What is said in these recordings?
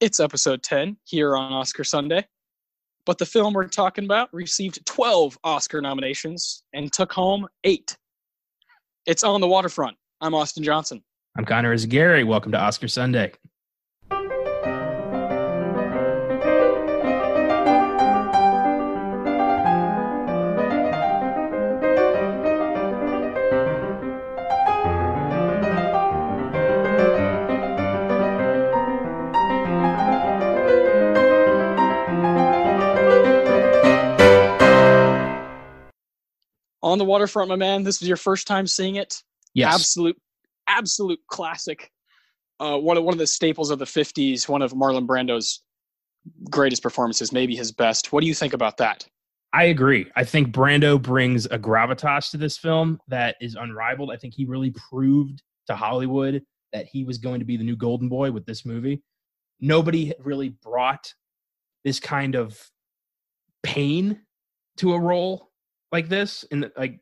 It's episode 10 here on Oscar Sunday. But the film we're talking about received 12 Oscar nominations and took home eight. It's On the Waterfront. I'm Austin Johnson. I'm Connor Eyzaguirre. Welcome to Oscar Sunday. On the Waterfront, my man. This was your first time seeing it. Yes. Absolute, absolute classic. Uh, one of one of the staples of the '50s. One of Marlon Brando's greatest performances, maybe his best. What do you think about that? I agree. I think Brando brings a gravitas to this film that is unrivaled. I think he really proved to Hollywood that he was going to be the new golden boy with this movie. Nobody really brought this kind of pain to a role like this in the, like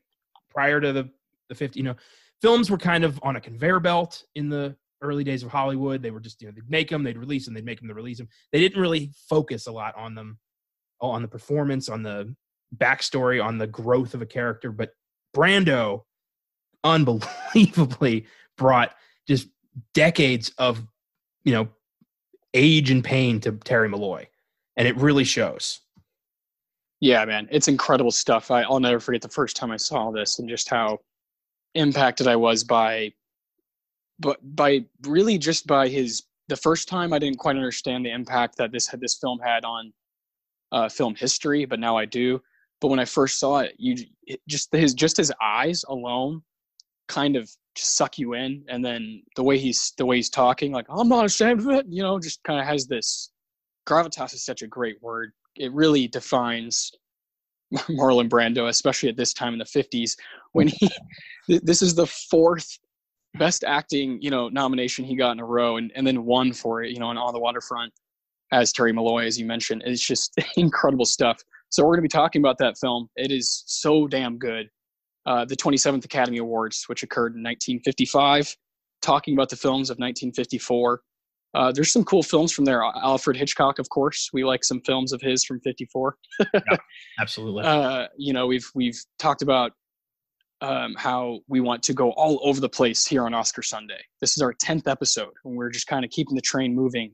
prior to the the 50 you know films were kind of on a conveyor belt in the early days of hollywood. They were just you know they'd make them they'd release them they'd make them to release them they didn't really focus a lot on them oh, on the performance on the backstory on the growth of a character but brando unbelievably brought just decades of you know age and pain to terry malloy and it really shows Yeah, man, it's incredible stuff. I, I'll never forget the first time I saw this and just how impacted I was by, but by really just by his. The first time I didn't quite understand the impact that this had this film had on uh, film history, but now I do. But when I first saw it, you just his just his eyes alone kind of suck you in, and then the way he's the way he's talking, like I'm not ashamed of it, you know, just kind of has this gravitas is such a great word it really defines Marlon Brando, especially at this time in the 50s when he this is the fourth best acting, you know, nomination he got in a row and, and then won for it, you know, on On the Waterfront as Terry Malloy, as you mentioned. It's just incredible stuff. So we're going to be talking about that film. It is so damn good. Uh, the 27th Academy Awards, which occurred in 1955, talking about the films of 1954. Uh, there's some cool films from there. Alfred Hitchcock, of course, we like some films of his from '54. yeah, absolutely. Uh, you know, we've we've talked about um, how we want to go all over the place here on Oscar Sunday. This is our tenth episode, and we're just kind of keeping the train moving,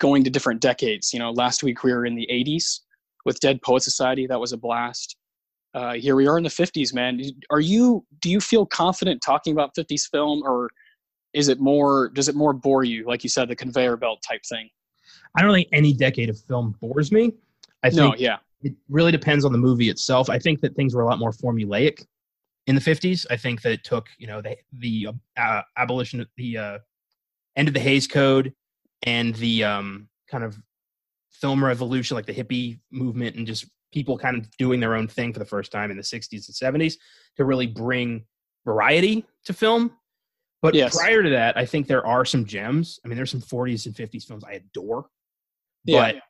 going to different decades. You know, last week we were in the '80s with Dead Poet Society. That was a blast. Uh, here we are in the 50s, man. Are you? Do you feel confident talking about 50s film, or is it more does it more bore you like you said the conveyor belt type thing I don't think any decade of film bores me. I think no yeah it really depends on the movie itself. I think that things were a lot more formulaic in the 50s. I think that it took, you know, the the uh, abolition the uh, end of the Hays Code and the um, kind of film revolution, like the hippie movement, and just people kind of doing their own thing for the first time in the 60s and 70s to really bring variety to film. But Yes. prior to that, I think there are some gems. I mean, there's some 40s and 50s films I adore, Yeah. but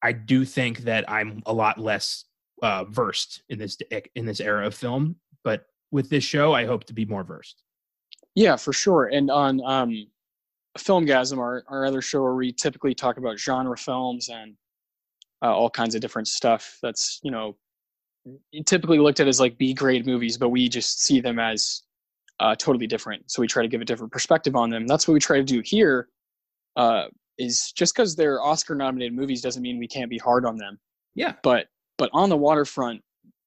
I do think that I'm a lot less uh, versed in this in this era of film. But with this show, I hope to be more versed. Yeah, for sure. And on um, Filmgasm, our, our other show where we typically talk about genre films and uh, all kinds of different stuff that's, you know, typically looked at as like B grade movies, but we just see them as uh, totally different. So we try to give a different perspective on them. That's what we try to do here. Uh, is just because they're Oscar nominated movies doesn't mean we can't be hard on them. Yeah. But but on the waterfront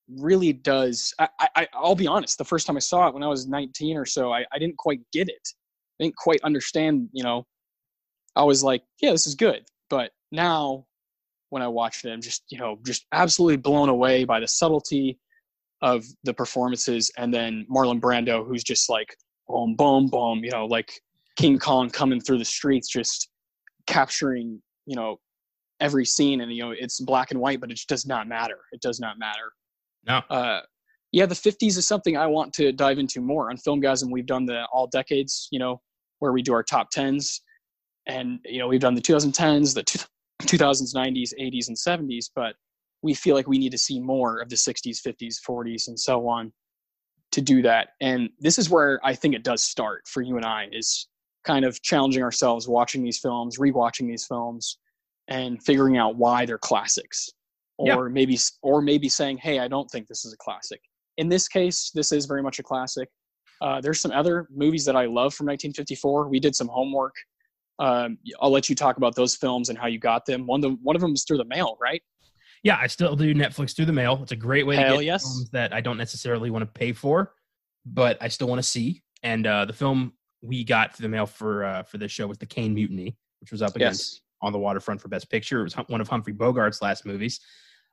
really does. I, I I'll be honest. The first time I saw it when I was 19 or so, I, I didn't quite get it. I didn't quite understand. You know, I was like, yeah, this is good. But now, when I watched it, I'm just you know just absolutely blown away by the subtlety of the performances, and then Marlon Brando, who's just like boom, boom, boom. You know, like King Kong coming through the streets, just capturing you know every scene, and you know it's black and white, but it just does not matter. It does not matter No. uh, yeah, the 50s is something I want to dive into more on Filmgasm. We've done the all decades, you know, where we do our top 10s, and you know we've done the 2010s, the 2000s, 90s, 80s, and 70s. But we feel like we need to see more of the 60s, 50s, 40s, and so on to do that. And this is where I think it does start for you and I is kind of challenging ourselves, watching these films, rewatching these films, and figuring out why they're classics. Or Yeah. maybe or maybe saying hey i don't think this is a classic. In this case this is very much a classic. Uh, there's some other movies that i love from 1954 we did some homework. Um, i'll let you talk about those films and how you got them. One of them, one of them was through the mail right Yeah, I still do Netflix through the mail. It's a great way to Hell get yes. films that I don't necessarily want to pay for, but I still want to see. And uh, the film we got through the mail for uh, for this show was The Caine Mutiny, which was up against yes On the Waterfront for Best Picture. It was one of Humphrey Bogart's last movies,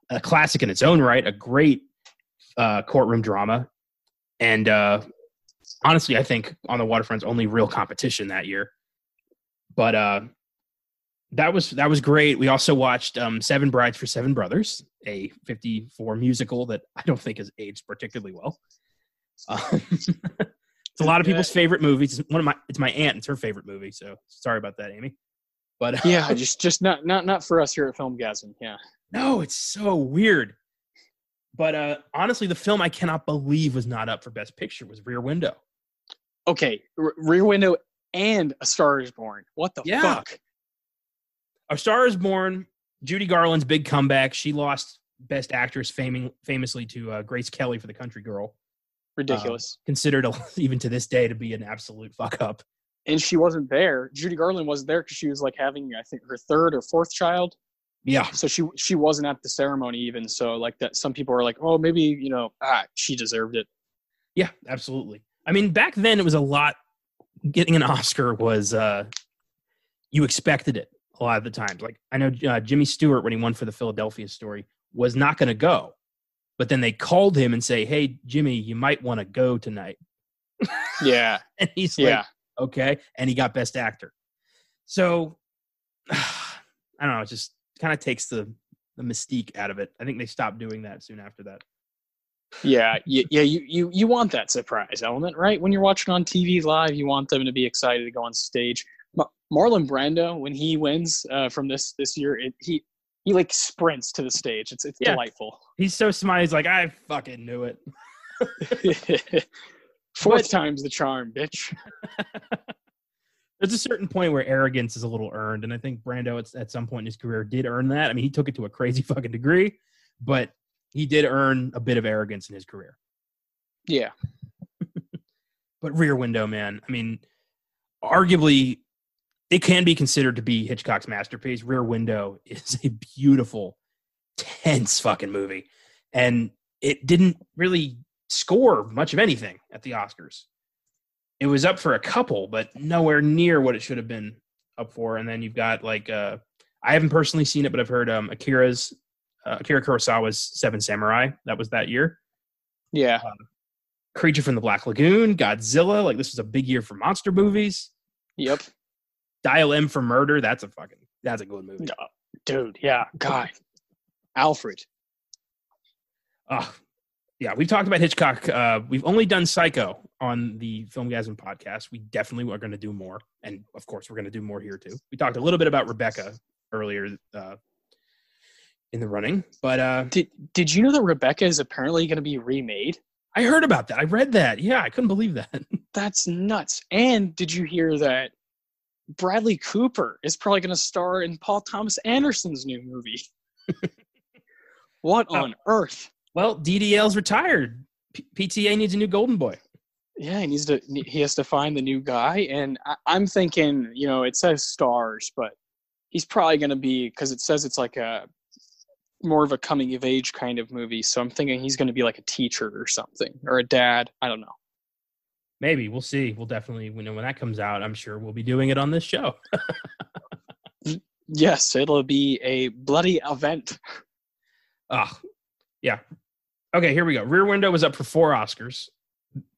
a classic in its own right, a great uh, courtroom drama, and uh, honestly, I think On the Waterfront's only real competition that year. But uh, that was that was great. We also watched um, Seven Brides for Seven Brothers, a '54 musical that I don't think has aged particularly well. Um, it's a lot of people's favorite movies. It's one of my it's my aunt. It's her favorite movie. So sorry about that, Amy. But yeah just just not not not for us here at filmgasm yeah no, it's so weird. But uh, honestly, the film I cannot believe was not up for Best Picture was Rear Window. okay R- rear window and a star is born what the Yeah. fuck A Star is Born, Judy Garland's big comeback. She lost Best Actress faming, famously to uh, Grace Kelly for The Country Girl. ridiculous Considered, a, even to this day, to be an absolute fuck up. and she wasn't there. Judy Garland wasn't there because she was like having, I think, her third or fourth child. Yeah. So she she wasn't at the ceremony even. So like that, some people are like, oh, maybe you know, ah, she deserved it. Yeah, absolutely. I mean, back then it was a lot. Getting an Oscar was uh, you expected it a lot of the times. Like I know uh, Jimmy Stewart when he won for the Philadelphia story was not going to go, but then they called him and say, "Hey, Jimmy, you might want to go tonight." Yeah, And he's yeah, like, "Okay," and he got Best Actor. So I don't know. It just kind of takes the the mystique out of it. I think they stopped doing that soon after that. yeah, yeah, yeah. You you you want that surprise element, right? When you're watching on TV live, you want them to be excited to go on stage. Ma- Marlon Brando, when he wins uh, from this this year, it, he he like sprints to the stage. It's it's Yeah. delightful. He's so smart. He's like, "I fucking knew it." Fourth But- time's the charm, bitch. There's a certain point where arrogance is a little earned, and I think Brando at, at some point in his career did earn that. I mean, he took it to a crazy fucking degree, but he did earn a bit of arrogance in his career. Yeah, But Rear Window, man, I mean, arguably, it can be considered to be Hitchcock's masterpiece. Rear Window is a beautiful, tense fucking movie, and it didn't really score much of anything at the Oscars. It was up for a couple, but nowhere near what it should have been up for. And then you've got like uh, I haven't personally seen it, but I've heard um, Akira's uh, Akira Kurosawa's Seven Samurai. That was that year. yeah. um, Creature from the Black Lagoon, Godzilla. Like this was a big year for monster movies. Yep. Dial M for Murder. That's a fucking that's a good movie. Dude, yeah. God. Alfred. Oh, yeah. We've talked about Hitchcock. Uh, we've only done Psycho on the Filmgasm podcast. We definitely are going to do more, and of course, we're going to do more here too. We talked a little bit about Rebecca earlier uh, in the running, but uh, Did did you know that Rebecca is apparently going to be remade? I heard about that. I read that. Yeah, I couldn't believe that. That's nuts. And did you hear that Bradley Cooper is probably going to star in Paul Thomas Anderson's new movie? what Oh. on earth? well, DDL's retired. P- PTA needs a new golden boy. Yeah, he needs to. He has to find the new guy, and I, I'm thinking, you know, it says stars, but he's probably going to be because it says it's like a more of a coming of age kind of movie. So I'm thinking he's going to be like a teacher or something, or a dad. I don't know. Maybe we'll see. We'll definitely, know, when that comes out, I'm sure we'll be doing it on this show. Yes, it'll be a bloody event. Ah, yeah. Okay, here we go. Rear Window was up for four Oscars.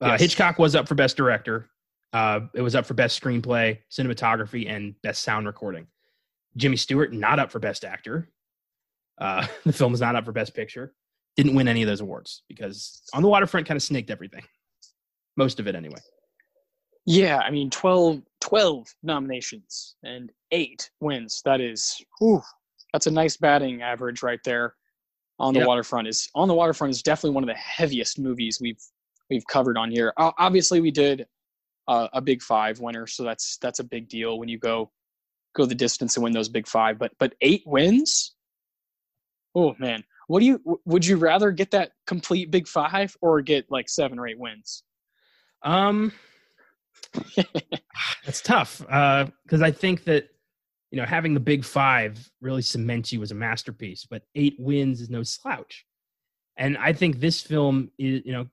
Uh, Yes. Hitchcock was up for Best Director. Uh, it was up for Best Screenplay, Cinematography, and Best Sound Recording. Jimmy Stewart not up for Best Actor. Uh, the film was not up for Best Picture. Didn't win any of those awards because On the Waterfront kind of snaked everything. Most of it, anyway. Yeah, I mean 12, 12 nominations and eight wins. That is, whew, that's a nice batting average right there. On the Yep. waterfront is on the waterfront is definitely one of the heaviest movies we've we've covered on here. Obviously, we did uh, a big five winner, so that's that's a big deal when you go go the distance and win those big five. But but eight wins. Oh man, what do you would you rather get that complete big five or get like seven or eight wins? Um, that's tough because uh, I think that you know having the big five really cements you as a masterpiece, but eight wins is no slouch. And I think this film is, you know,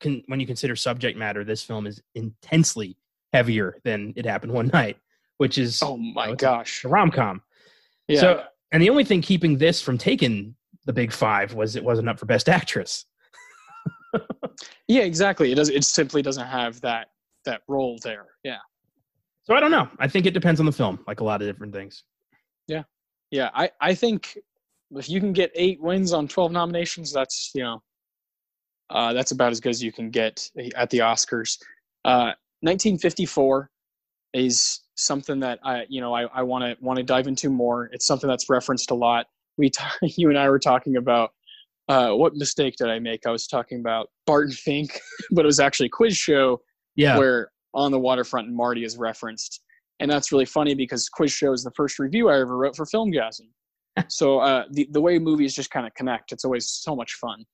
can, when you consider subject matter, this film is intensely heavier than it happened one night, which is oh my you know, gosh, rom com. yeah. So, and the only thing keeping this from taking the big five was it wasn't up for best actress. Yeah, exactly. It does. It simply doesn't have that that role there. Yeah. So I don't know. I think it depends on the film, like a lot of different things. Yeah, yeah. I I think if you can get eight wins on twelve nominations, that's you know, uh, that's about as good as you can get at the Oscars. Uh, 1954 is something that I you know I want to want to dive into more. It's something that's referenced a lot. We t- you and I were talking about uh, what mistake did I make? I was talking about Barton Fink, but it was actually a quiz show Yeah. where on the waterfront and Marty is referenced. And that's really funny because Quiz Show is the first review I ever wrote for Filmgasm. so uh, the, the way movies just kind of connect, it's always so much fun.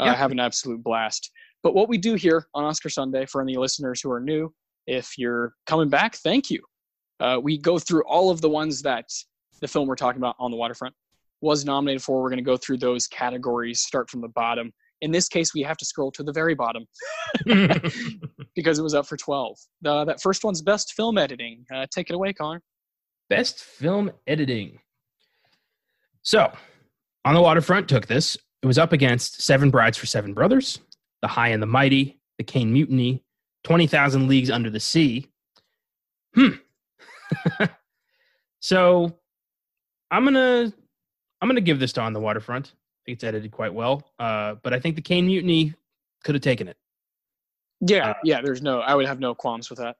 Uh, Yeah. I have an absolute blast. But what we do here on Oscar Sunday, for any listeners who are new, if you're coming back, thank you. Uh, we go through all of the ones that the film we're talking about on the waterfront was nominated for. We're going to go through those categories, start from the bottom. In this case, we have to scroll to the very bottom because it was up for 12. The, that first one's best film editing. Uh, take it away, Connor. Best film editing. So, On the Waterfront took this. It was up against Seven Brides for Seven Brothers, The High and the Mighty, The Caine Mutiny, 20,000 Leagues Under the Sea. Hmm. so, I'm going to I'm going to give this to On the Waterfront. I think it's edited quite well. Uh, but I think The Caine Mutiny could have taken it. Yeah, Uh, yeah. There's no. I would have no qualms with that.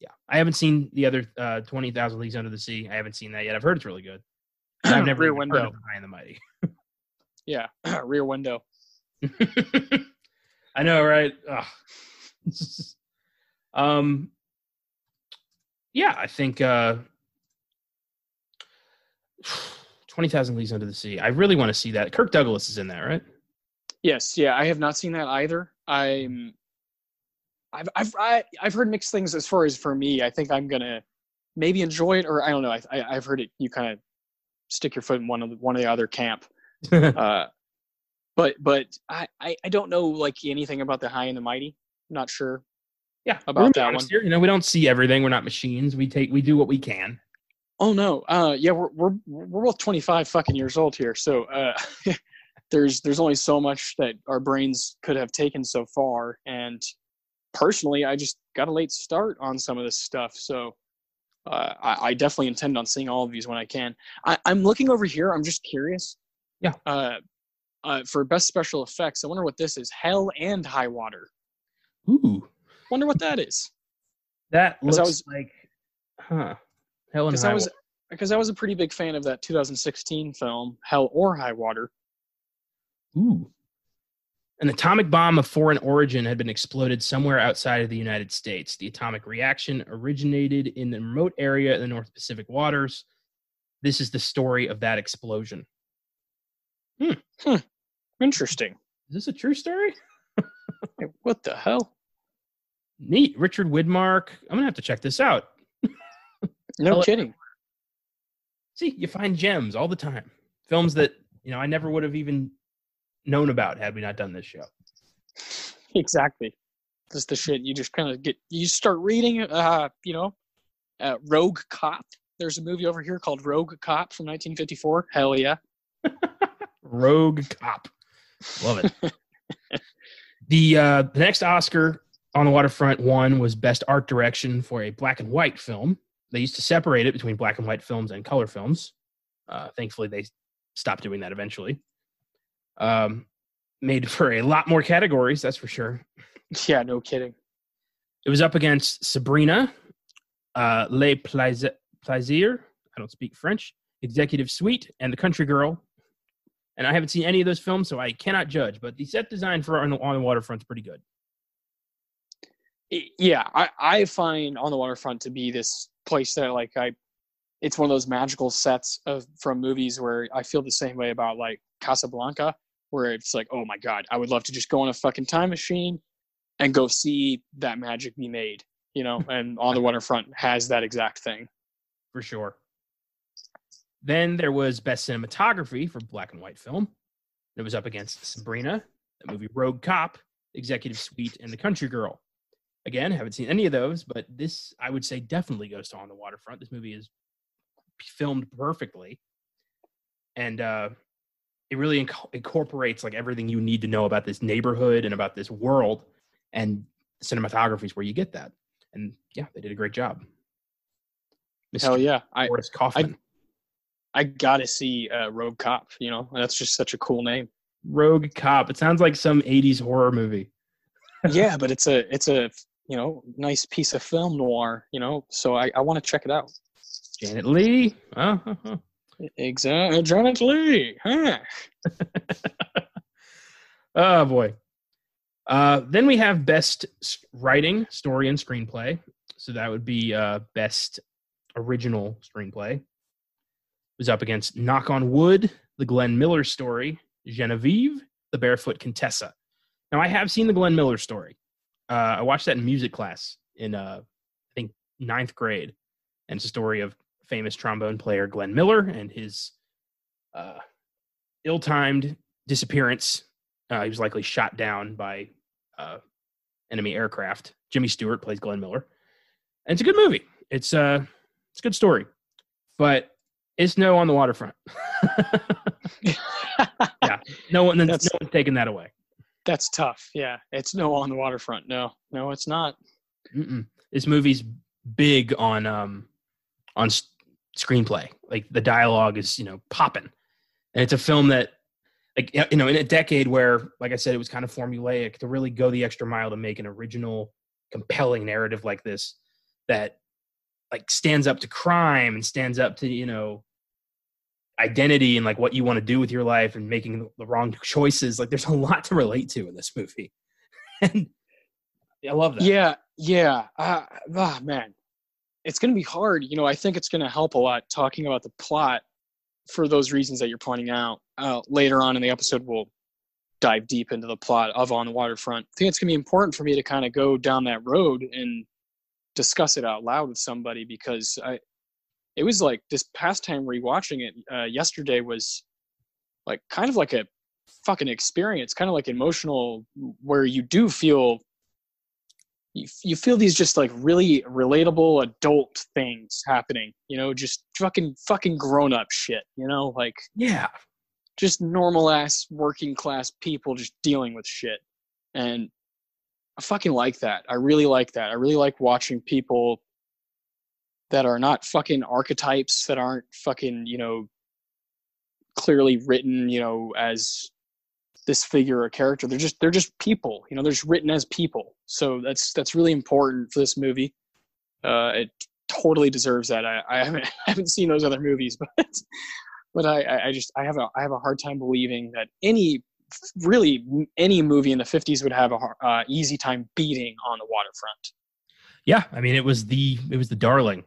Yeah. I haven't seen the other uh, 20,000 Leagues Under the Sea. I haven't seen that yet. I've heard it's really good. I've never Rear even heard of The High and the Mighty. Yeah, Rear Window. I know, right? Um, yeah, I think uh, Twenty Thousand Leagues Under the Sea. I really want to see that. Kirk Douglas is in that, right? Yes, yeah. I have not seen that either. I'm. I've I've I, I've heard mixed things as far as for me. I think I'm gonna maybe enjoy it, or I don't know. I, I I've heard it. You kind of stick your foot in one of the, one of the other camp. uh, but but I, I I don't know like anything about the High and the Mighty. I'm not sure. yeah, About we're gonna be that one. Here. You know, we don't see everything. We're not machines. We take, we do what we can. Oh no. Uh, yeah, we're we're we're both 25 fucking years old here. So uh, there's there's only so much that our brains could have taken so far, and personally, I just got a late start on some of this stuff. So uh, I, I definitely intend on seeing all of these when I can. I, I'm looking over here. I'm just curious. Yeah. Uh, uh, for best special effects, I wonder what this is. Hell and High Water. Ooh, Wonder what that is. that looks was- like, huh? Hell and Because High I was Water. because I was a pretty big fan of that 2016 film, Hell or High Water. Ooh. An atomic bomb of foreign origin had been exploded somewhere outside of the United States. The atomic reaction originated in the remote area in the North Pacific waters. This is the story of that explosion. Hmm. Interesting. Is this a true story? What the hell? Neat. Richard Widmark. I'm going to have to check this out. No Hell- kidding. See, you find gems all the time. Films that, you know, I never would have even known about had we not done this show. Exactly. Just the shit you just kind of get. You start reading. Uh, you know, uh, Rogue Cop. There's a movie over here called Rogue Cop from 1954. Hell yeah. Rogue Cop. Love it. the uh, the next Oscar on the waterfront one was best art direction for a black and white film. They used to separate it between black and white films and color films. Uh, thankfully, they stopped doing that eventually. Um, made for a lot more categories, that's for sure. Yeah, no kidding. It was up against Sabrina, uh, Les Plaisirs, I don't speak French, Executive Suite, and The Country Girl. And I haven't seen any of those films, so I cannot judge. But the set design for On the, on the Waterfront's pretty good. Yeah, I, I find on the waterfront to be this place that like I it's one of those magical sets of from movies where I feel the same way about like Casablanca, where it's like, oh my god, I would love to just go on a fucking time machine and go see that magic be made, you know. And on the waterfront has that exact thing for sure. Then there was best cinematography for black and white film. It was up against Sabrina, the movie Rogue Cop, Executive Suite, and The Country Girl. Again, haven't seen any of those, but this I would say definitely goes to On the Waterfront. This movie is filmed perfectly, and uh, it really inc- incorporates like everything you need to know about this neighborhood and about this world. And cinematography is where you get that. And yeah, they did a great job. Mr. Hell yeah, I, Kaufman. I, I gotta see uh, Rogue Cop. You know, that's just such a cool name. Rogue Cop. It sounds like some '80s horror movie. yeah, but it's a it's a you know, nice piece of film noir, you know, so I, I want to check it out. Janet. Uh-huh. Exactly. Janet Leigh. Huh. oh, boy. Uh, then we have best writing, story, and screenplay. So that would be uh, best original screenplay. It was up against Knock on Wood, the Glenn Miller story, Genevieve, the Barefoot Contessa. Now, I have seen the Glenn Miller story. Uh, I watched that in music class in uh, I think ninth grade, and it's a story of famous trombone player Glenn Miller and his uh, ill-timed disappearance. Uh, he was likely shot down by uh, enemy aircraft. Jimmy Stewart plays Glenn Miller, and it's a good movie. It's uh, it's a good story, but it's no on the waterfront. yeah, no one, no one's taking that away. That's tough. Yeah, it's no on the waterfront. No, no, it's not. Mm-mm. This movie's big on um on s- screenplay. Like the dialogue is you know popping, and it's a film that like you know in a decade where like I said it was kind of formulaic to really go the extra mile to make an original, compelling narrative like this that like stands up to crime and stands up to you know identity and like what you want to do with your life and making the wrong choices like there's a lot to relate to in this movie. And i love that. Yeah yeah uh, oh, man. It's going to be hard you know i think it's going to help a lot talking about the plot for those reasons that you're pointing out uh, later on in the episode we'll dive deep into the plot of on the waterfront. I think it's going to be important for me to kind of go down that road and discuss it out loud with somebody because i it was like this past time rewatching it uh, yesterday was like kind of like a fucking experience, kind of like emotional, where you do feel you, you feel these just like really relatable adult things happening, you know, just fucking fucking grown up shit, you know, like yeah, just normal ass working class people just dealing with shit, and I fucking like that. I really like that. I really like watching people that are not fucking archetypes that aren't fucking you know clearly written you know as this figure or character. They're just they're just people you know they're just written as people. So that's that's really important for this movie. Uh it totally deserves that. I, I haven't I haven't seen those other movies but but i i just i have a i have a hard time believing that any really any movie in the 50s would have a uh, easy time beating on the waterfront. Yeah i mean it was the it was the darling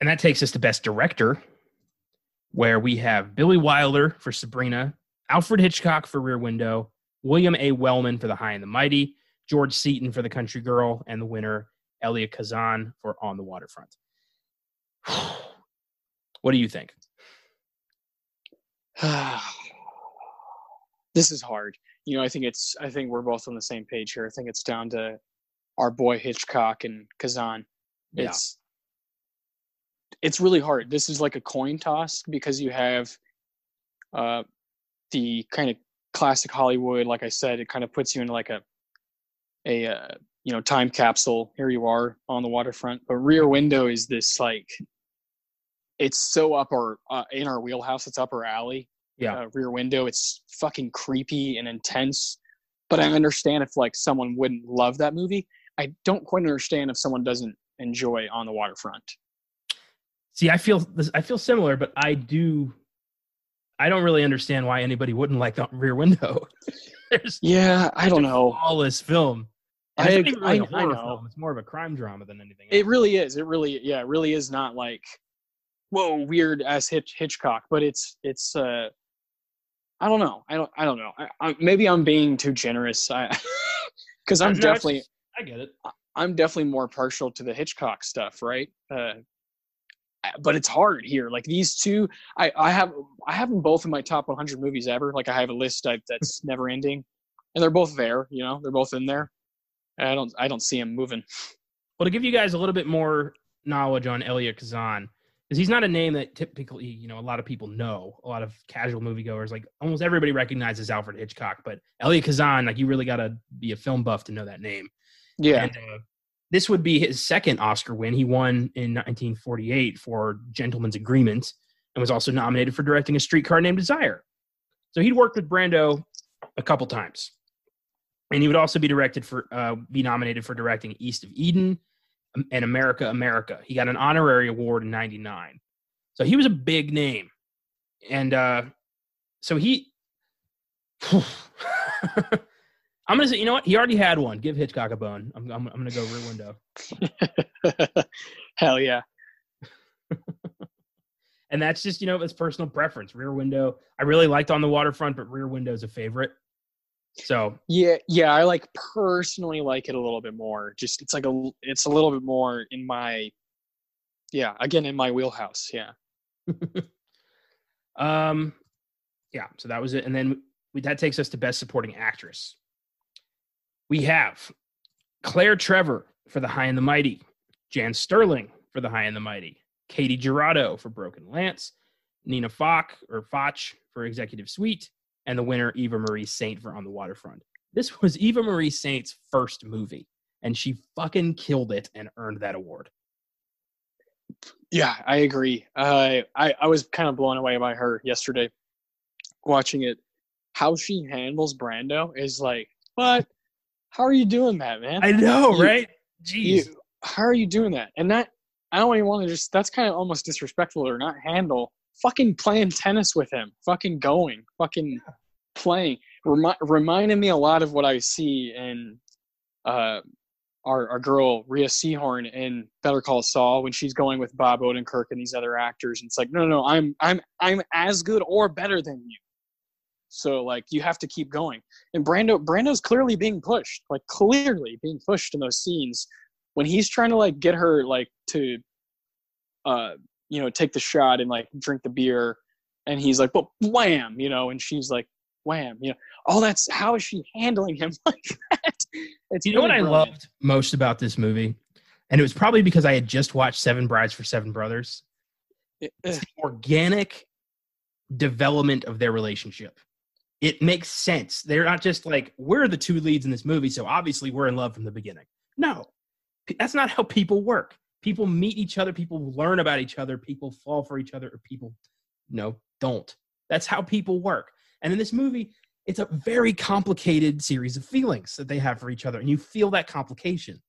and that takes us to Best Director, where we have Billy Wilder for Sabrina, Alfred Hitchcock for Rear Window, William A. Wellman for The High and the Mighty, George Seaton for The Country Girl, and the winner, Elia Kazan for On the Waterfront. what do you think? this is hard. You know, I think it's I think we're both on the same page here. I think it's down to our boy Hitchcock and Kazan. It's it's really hard. This is like a coin toss because you have uh, the kind of classic Hollywood. Like I said, it kind of puts you in like a a uh, you know time capsule. Here you are on the waterfront. But Rear Window is this like it's so up our uh, in our wheelhouse. It's up our alley. Yeah. Uh, Rear Window. It's fucking creepy and intense. But I understand if like someone wouldn't love that movie. I don't quite understand if someone doesn't enjoy On the Waterfront. See, I feel I feel similar, but I do. I don't really understand why anybody wouldn't like the Rear Window. There's yeah, I don't know. Flawless film. And I, it's not even really I- know. film. It's more of a crime drama than anything. It really is. It really, yeah, it really is not like, whoa, weird as Hitch, Hitchcock. But it's, it's, uh, I don't know. I don't, I don't know. I, I, maybe I'm being too generous. I, because I'm No, definitely, I get it. I'm definitely more partial to the Hitchcock stuff, right? Uh, but it's hard here. Like these two, I, I have, I have them both in my top 100 movies ever. Like I have a list I, that's never ending, and they're both there. You know, they're both in there. I don't, I don't see them moving. Well, to give you guys a little bit more knowledge on Elia Kazan, because he's not a name that typically, you know, a lot of people know. A lot of casual moviegoers, like almost everybody recognizes Alfred Hitchcock, but Elia Kazan, like you really got to be a film buff to know that name. Yeah, And uh, this would be his second Oscar win. He won in 1948 for Gentleman's Agreement and was also nominated for directing A Streetcar Named Desire. So he'd worked with Brando a couple times. And he would also be directed for uh, be nominated for directing East of Eden and America America. He got an honorary award in 99. So he was a big name. And uh, so he I'm gonna say, you know what? He already had one. Give Hitchcock a bone. I'm, I'm, I'm gonna go rear window. hell yeah. And that's just, you know, it's personal preference. Rear window. I really liked on the waterfront, but rear window is a favorite. So Yeah, yeah, I like personally like it a little bit more. Just it's like a it's a little bit more in my yeah, again in my wheelhouse. Yeah. um yeah, so that was it. And then we, that takes us to best supporting actress. We have Claire Trevor for The High and the Mighty, Jan Sterling for The High and the Mighty, Katy Jurado for Broken Lance, Nina Foch or Foch for Executive Suite, and the winner Eva Marie Saint for On the Waterfront. This was Eva Marie Saint's first movie, and she fucking killed it and earned that award. Yeah, I agree. Uh, I I was kind of blown away by her yesterday watching it. How she handles Brando is like, what? How are you doing that, man? I know, You- right? you, Jeez. how are you doing that? And that I don't even want to just that's kind of almost disrespectful or not handle fucking playing tennis with him, fucking going, fucking playing. Remi- reminded me a lot of what I see in uh our, our girl Rhea Seehorn in Better Call Saul when she's going with Bob Odenkirk and these other actors and it's like no no no I'm I'm I'm as good or better than you. So like you have to keep going. And Brando Brando's clearly being pushed, like clearly being pushed in those scenes when he's trying to like get her like to uh you know take the shot and like drink the beer and he's like but wham you know and she's like wham you know all that's how is she handling him like that it's You know what I loved most about this movie? And it was probably because I had just watched Seven Brides for Seven Brothers. It- It's eh, the organic development of their relationship. It makes sense. They're not just like, we're the two leads in this movie, so obviously we're in love from the beginning. No, that's not how people work. People meet each other, people learn about each other, people fall for each other, or people, no, don't. That's how people work. And in this movie, it's a very complicated series of feelings that they have for each other, and you feel that complication.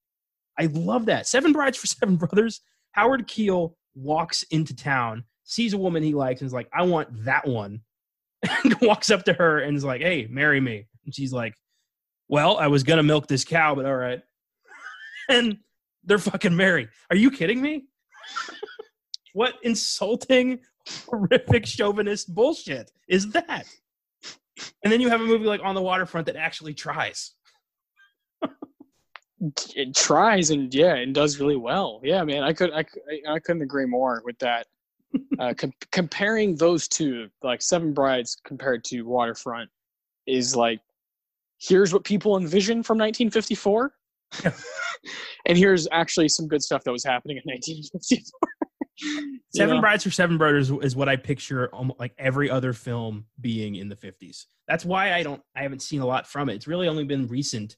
I love that. Seven Brides for Seven Brothers. Howard Keel walks into town, sees a woman he likes, and is like, I want that one. Walks up to her and is like, Hey, marry me. And she's like, Well, I was gonna milk this cow, but all right. and they're fucking married. Are you kidding me? what insulting, horrific chauvinist bullshit is that? And then you have a movie like On the Waterfront that actually tries. it tries and yeah and does really well yeah man i could i, cou- I, I couldn't agree more with that uh, com- comparing those two like seven brides compared to waterfront is like here's what people envisioned from 1954 and here's actually some good stuff that was happening in 1954 Seven know? Brides for Seven Brothers is what I picture almost like every other film being in the 50s. That's why I don't I haven't seen a lot from it. It's really only been recent,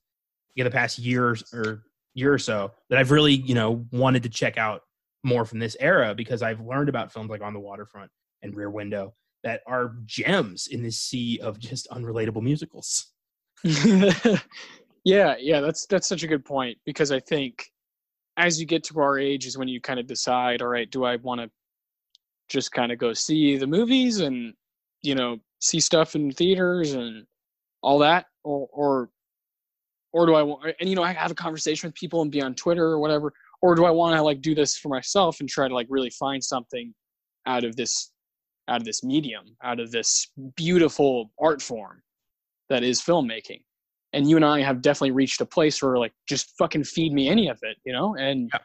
yeah, the past year or year or so that I've really, you know, wanted to check out more from this era because I've learned about films like On the Waterfront and Rear Window that are gems in this sea of just unrelatable musicals. yeah yeah that's that's such a good point because i think as you get to our age is when you kind of decide all right do i want to just kind of go see the movies and you know see stuff in theaters and all that or or or do I want and you know I have a conversation with people and be on Twitter or whatever, or do I want to like do this for myself and try to like really find something out of this out of this medium, out of this beautiful art form that is filmmaking. And you and I have definitely reached a place where like just fucking feed me any of it, you know? And Yeah.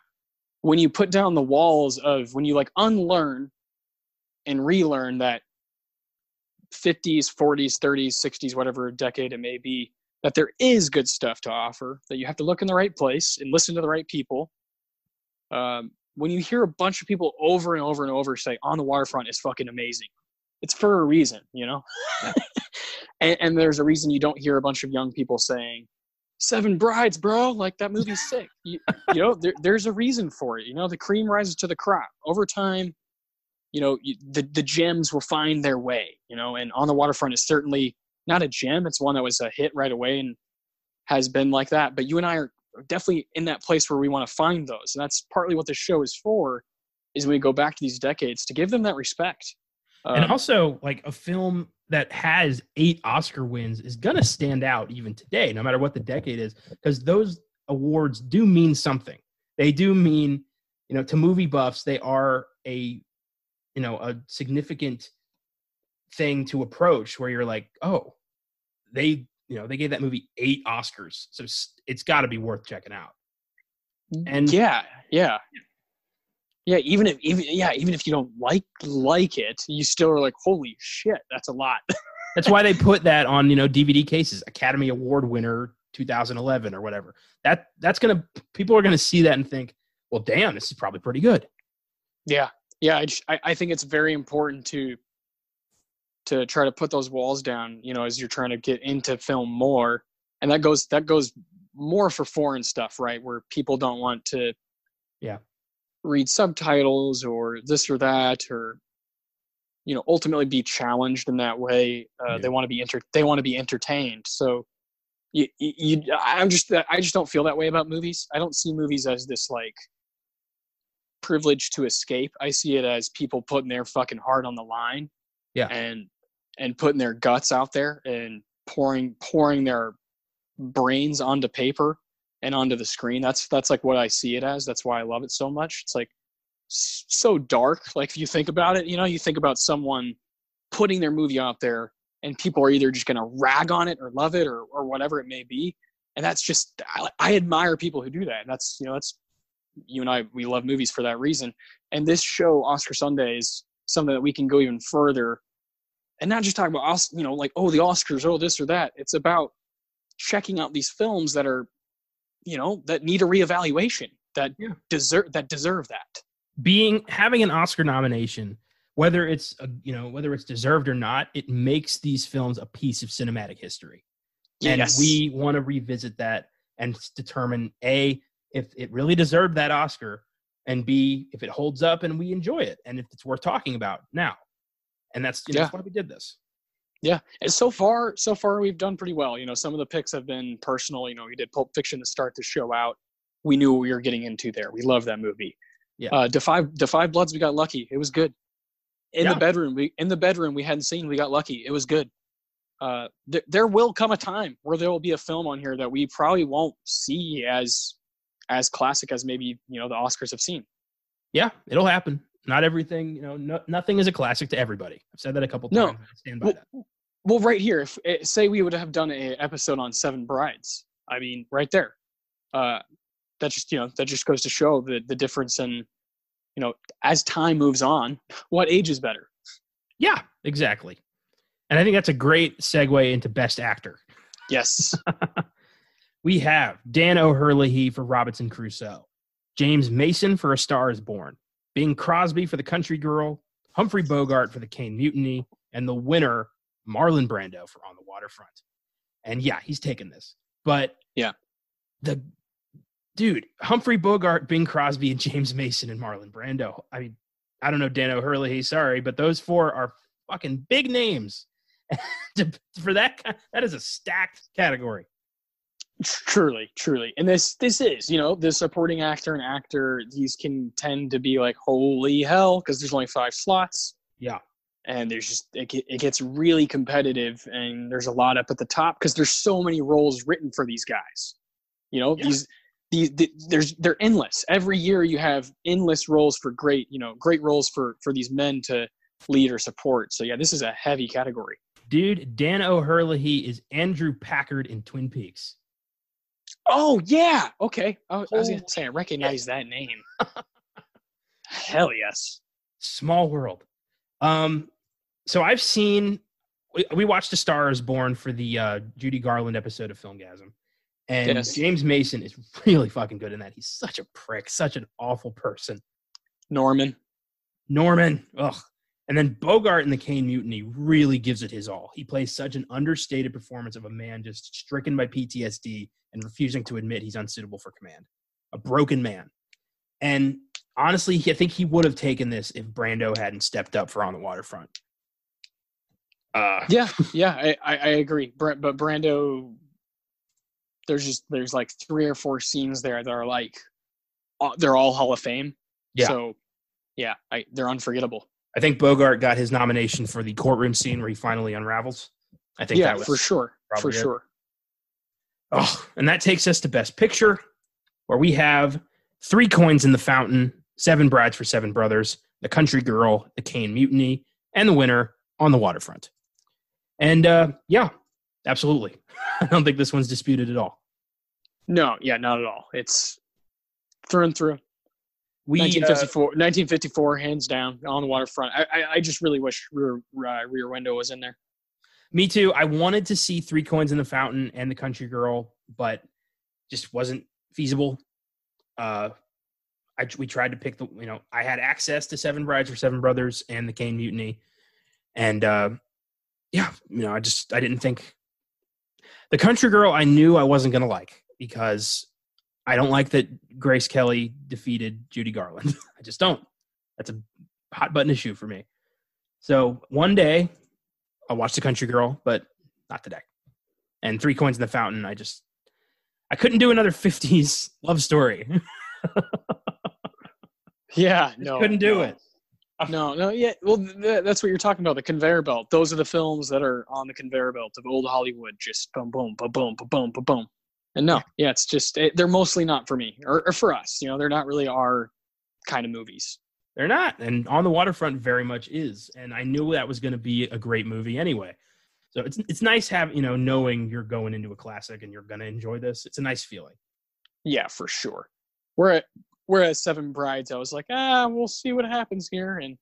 when you put down the walls of when you like unlearn and relearn that 50s, 40s, 30s, 60s, whatever decade it may be, that there is good stuff to offer, that you have to look in the right place and listen to the right people. Um, when you hear a bunch of people over and over and over say on the waterfront is fucking amazing, it's for a reason, you know? and, and there's a reason you don't hear a bunch of young people saying, Seven Brides, bro, like that movie's sick. You, you know, there, there's a reason for it. You know, the cream rises to the crop. Over time, you know, you, the, the gems will find their way, you know, and on the waterfront is certainly not a gem. It's one that was a hit right away and has been like that. But you and I are definitely in that place where we want to find those. And that's partly what this show is for, is we go back to these decades to give them that respect. and Um, also like a film that has eight Oscar wins is gonna stand out even today, no matter what the decade is, because those awards do mean something. They do mean, you know, to movie buffs, they are a, you know, a significant thing to approach where you're like, oh, they, you know, they gave that movie eight Oscars, so it's got to be worth checking out. And yeah, yeah. Yeah, even if even yeah, even if you don't like like it, you still are like, holy shit, that's a lot. That's why they put that on, you know, DVD cases, Academy Award winner 2011 or whatever. That that's gonna people are gonna see that and think, well, damn, this is probably pretty good. Yeah, yeah. I, just, I I think it's very important to to try to put those walls down. You know, as you're trying to get into film more, and that goes that goes more for foreign stuff, right? Where people don't want to, Yeah. read subtitles or this or that, or you know, ultimately be challenged in that way. Uh, Yeah. They want to be enter they want to be entertained. So. You, you, you, I'm just, I just don't feel that way about movies. I don't see movies as this like privilege to escape. I see it as people putting their fucking heart on the line. Yeah. And and putting their guts out there and pouring pouring their brains onto paper and onto the screen. That's that's like what I see it as. That's why I love it so much. It's like so dark. Like if you think about it, you know, you think about someone putting their movie out there and people are either just going to rag on it or love it or or whatever it may be. And that's just I, I admire people who do that. And that's you know that's you and I we love movies for that reason. And this show, Oscar Sunday, is something that we can go even further, and not just talk about you know like oh the Oscars, oh this or that. It's about checking out these films that are, you know, that need a reevaluation that Yeah. deserve that deserve that. Being having an Oscar nomination, whether it's a, you know whether it's deserved or not, it makes these films a piece of cinematic history. and we want to revisit that and determine a if it really deserved that oscar and b if it holds up and we enjoy it and if it's worth talking about now and that's you know, that's why we did this Yeah, and so far, so far we've done pretty well. You know, some of the picks have been personal. You know, we did Pulp Fiction to start the show out. We knew what we were getting into there. We love that movie. Yeah. Uh, Defy Defy Bloods, we got lucky. It was good. In Yeah. the bedroom, we in the bedroom we hadn't seen. We got lucky. It was good. Uh, th- there will come a time where there will be a film on here that we probably won't see as as classic as maybe you know the Oscars have seen. yeah it'll happen not everything you know no, nothing is a classic to everybody. I've said that a couple No. times I stand by Well, that. well, right here, if eh, say we would have done a episode on Seven Brides, I mean, right there, uh, that just you know that just goes to show the the difference in, you know, as time moves on, what age is better? yeah exactly. And i think that's a great segue into best actor. Yes, we have Dan O'Herlihy for Robinson Crusoe, James Mason for A Star is Born, Bing Crosby for The Country Girl, Humphrey Bogart for The Caine Mutiny, and the winner, Marlon Brando for On the Waterfront. And yeah, he's taken this. But Yeah. the dude, Humphrey Bogart, Bing Crosby, and James Mason and Marlon Brando. I mean, I don't know Dan O'Herlihy, sorry, but those four are fucking big names. For that, that is a stacked category. Truly, truly, and this this is you know the supporting actor and actor. These can tend to be like holy hell because there's only five slots. Yeah. and there's just it, it gets really competitive, and there's a lot up at the top because there's so many roles written for these guys. You know, Yeah. these these the, there's they're endless. Every year you have endless roles for great, you know, great roles for for these men to lead or support. So yeah, this is a heavy category. Dude, Dan O'Herlihy is Andrew Packard in Twin Peaks. Oh yeah, okay. I, was- I was gonna say I recognize that name. Hell yes. Small world. Um, so I've seen we, we watched A Star is Born for the uh, Judy Garland episode of Filmgazm. And Yes. James Mason is really fucking good in that. He's such a prick, such an awful person. Norman. Norman, ugh. And then Bogart in the Caine Mutiny really gives it his all. He plays such an understated performance of a man just stricken by PTSD and refusing to admit he's unsuitable for command. A broken man. And honestly, I think he would have taken this if Brando hadn't stepped up for On the Waterfront. Uh, Yeah, yeah, I, I, I agree. Br- but Brando, there's just there's like three or four scenes there that are like, uh, they're all Hall of Fame. Yeah. So, yeah, I, they're unforgettable. I think Bogart got his nomination for the courtroom scene where he finally unravels. I think Yeah, that was for sure, for it. sure. Oh, and that takes us to Best Picture, where we have Three Coins in the Fountain, Seven Brides for Seven Brothers, The Country Girl, The Caine Mutiny, and the winner on the waterfront. And uh, yeah, absolutely. I don't think this one's disputed at all. No, yeah, not at all. It's through and through. We, uh, 1954, 1954, hands down on the waterfront. I, I, I just really wish Rear, uh, Rear Window was in there. me too. I wanted to see Three Coins in the Fountain and The Country Girl, but just wasn't feasible. Uh, I, we tried to pick the, you know, I had access to Seven Brides for Seven Brothers and The Caine Mutiny, and uh, yeah, you know, I just I didn't think The Country Girl. I knew I wasn't gonna like because I don't like that Grace Kelly defeated Judy Garland. I just don't. That's a hot button issue for me. So one day I'll watch The Country Girl, but not today. And Three Coins in the Fountain, I just I couldn't do another 50s love story. Yeah, no, couldn't do no. it. No, no, yeah. Well, th- that's what you're talking about. The conveyor belt. Those are the films that are on the conveyor belt of old Hollywood. Just boom, boom, boom, boom, boom, boom, boom, boom. And no, yeah, it's just it, they're mostly not for me or, or for us. You know, they're not really our kind of movies. They're not. And On the Waterfront very much is. And I knew that was going to be a great movie anyway. So it's it's nice having, you know, knowing you're going into a classic and you're going to enjoy this. It's a nice feeling. Yeah, for sure. Where whereas Seven Brides, I was like, ah, we'll see what happens here, and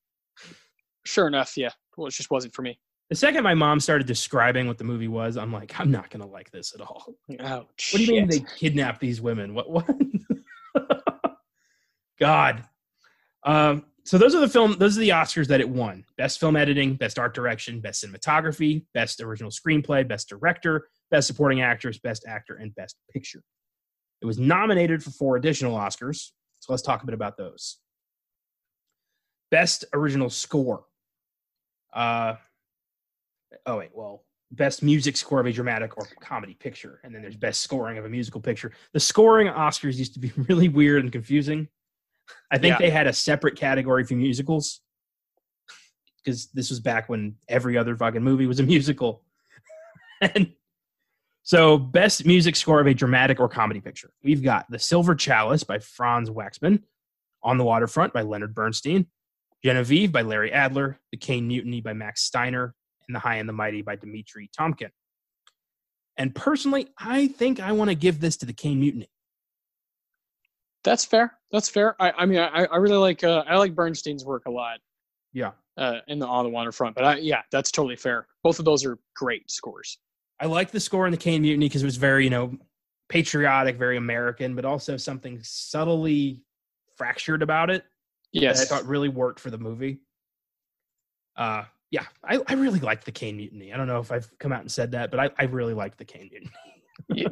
sure enough, yeah, well, it just wasn't for me. The second my mom started describing what the movie was, I'm like, I'm not going to like this at all. Oh, What do you mean they kidnap these women? What? What? God. Um, so those are the film. Those are the Oscars that it won: best film editing, best art direction, best cinematography, best original screenplay, best director, best supporting actress, best actor, and best picture. It was nominated for four additional Oscars. So let's talk a bit about those. Best original score. Uh, oh wait, well, best music score of a dramatic or comedy picture, and then there's best scoring of a musical picture. The scoring Oscars used to be really weird and confusing. I think Yeah. they had a separate category for musicals because this was back when every other fucking movie was a musical. and so, best music score of a dramatic or comedy picture. We've got The Silver Chalice by Franz Waxman, On the Waterfront by Leonard Bernstein, Genevieve by Larry Adler, The Caine Mutiny by Max Steiner, and The High and the Mighty by Dimitri Tiomkin. And personally, I think I want to give this to The Caine Mutiny. That's fair. That's fair. I, I mean, I, I really like uh, I like Bernstein's work a lot. Yeah. Uh, in the on the waterfront, but I, yeah, that's totally fair. Both of those are great scores. I like the score in The Caine Mutiny because it was very, you know, patriotic, very American, but also something subtly fractured about it that Yes. I thought really worked for the movie. Uh, yeah, I, I really like the Caine Mutiny. I don't know if I've come out and said that, but I, I really like the Caine Mutiny.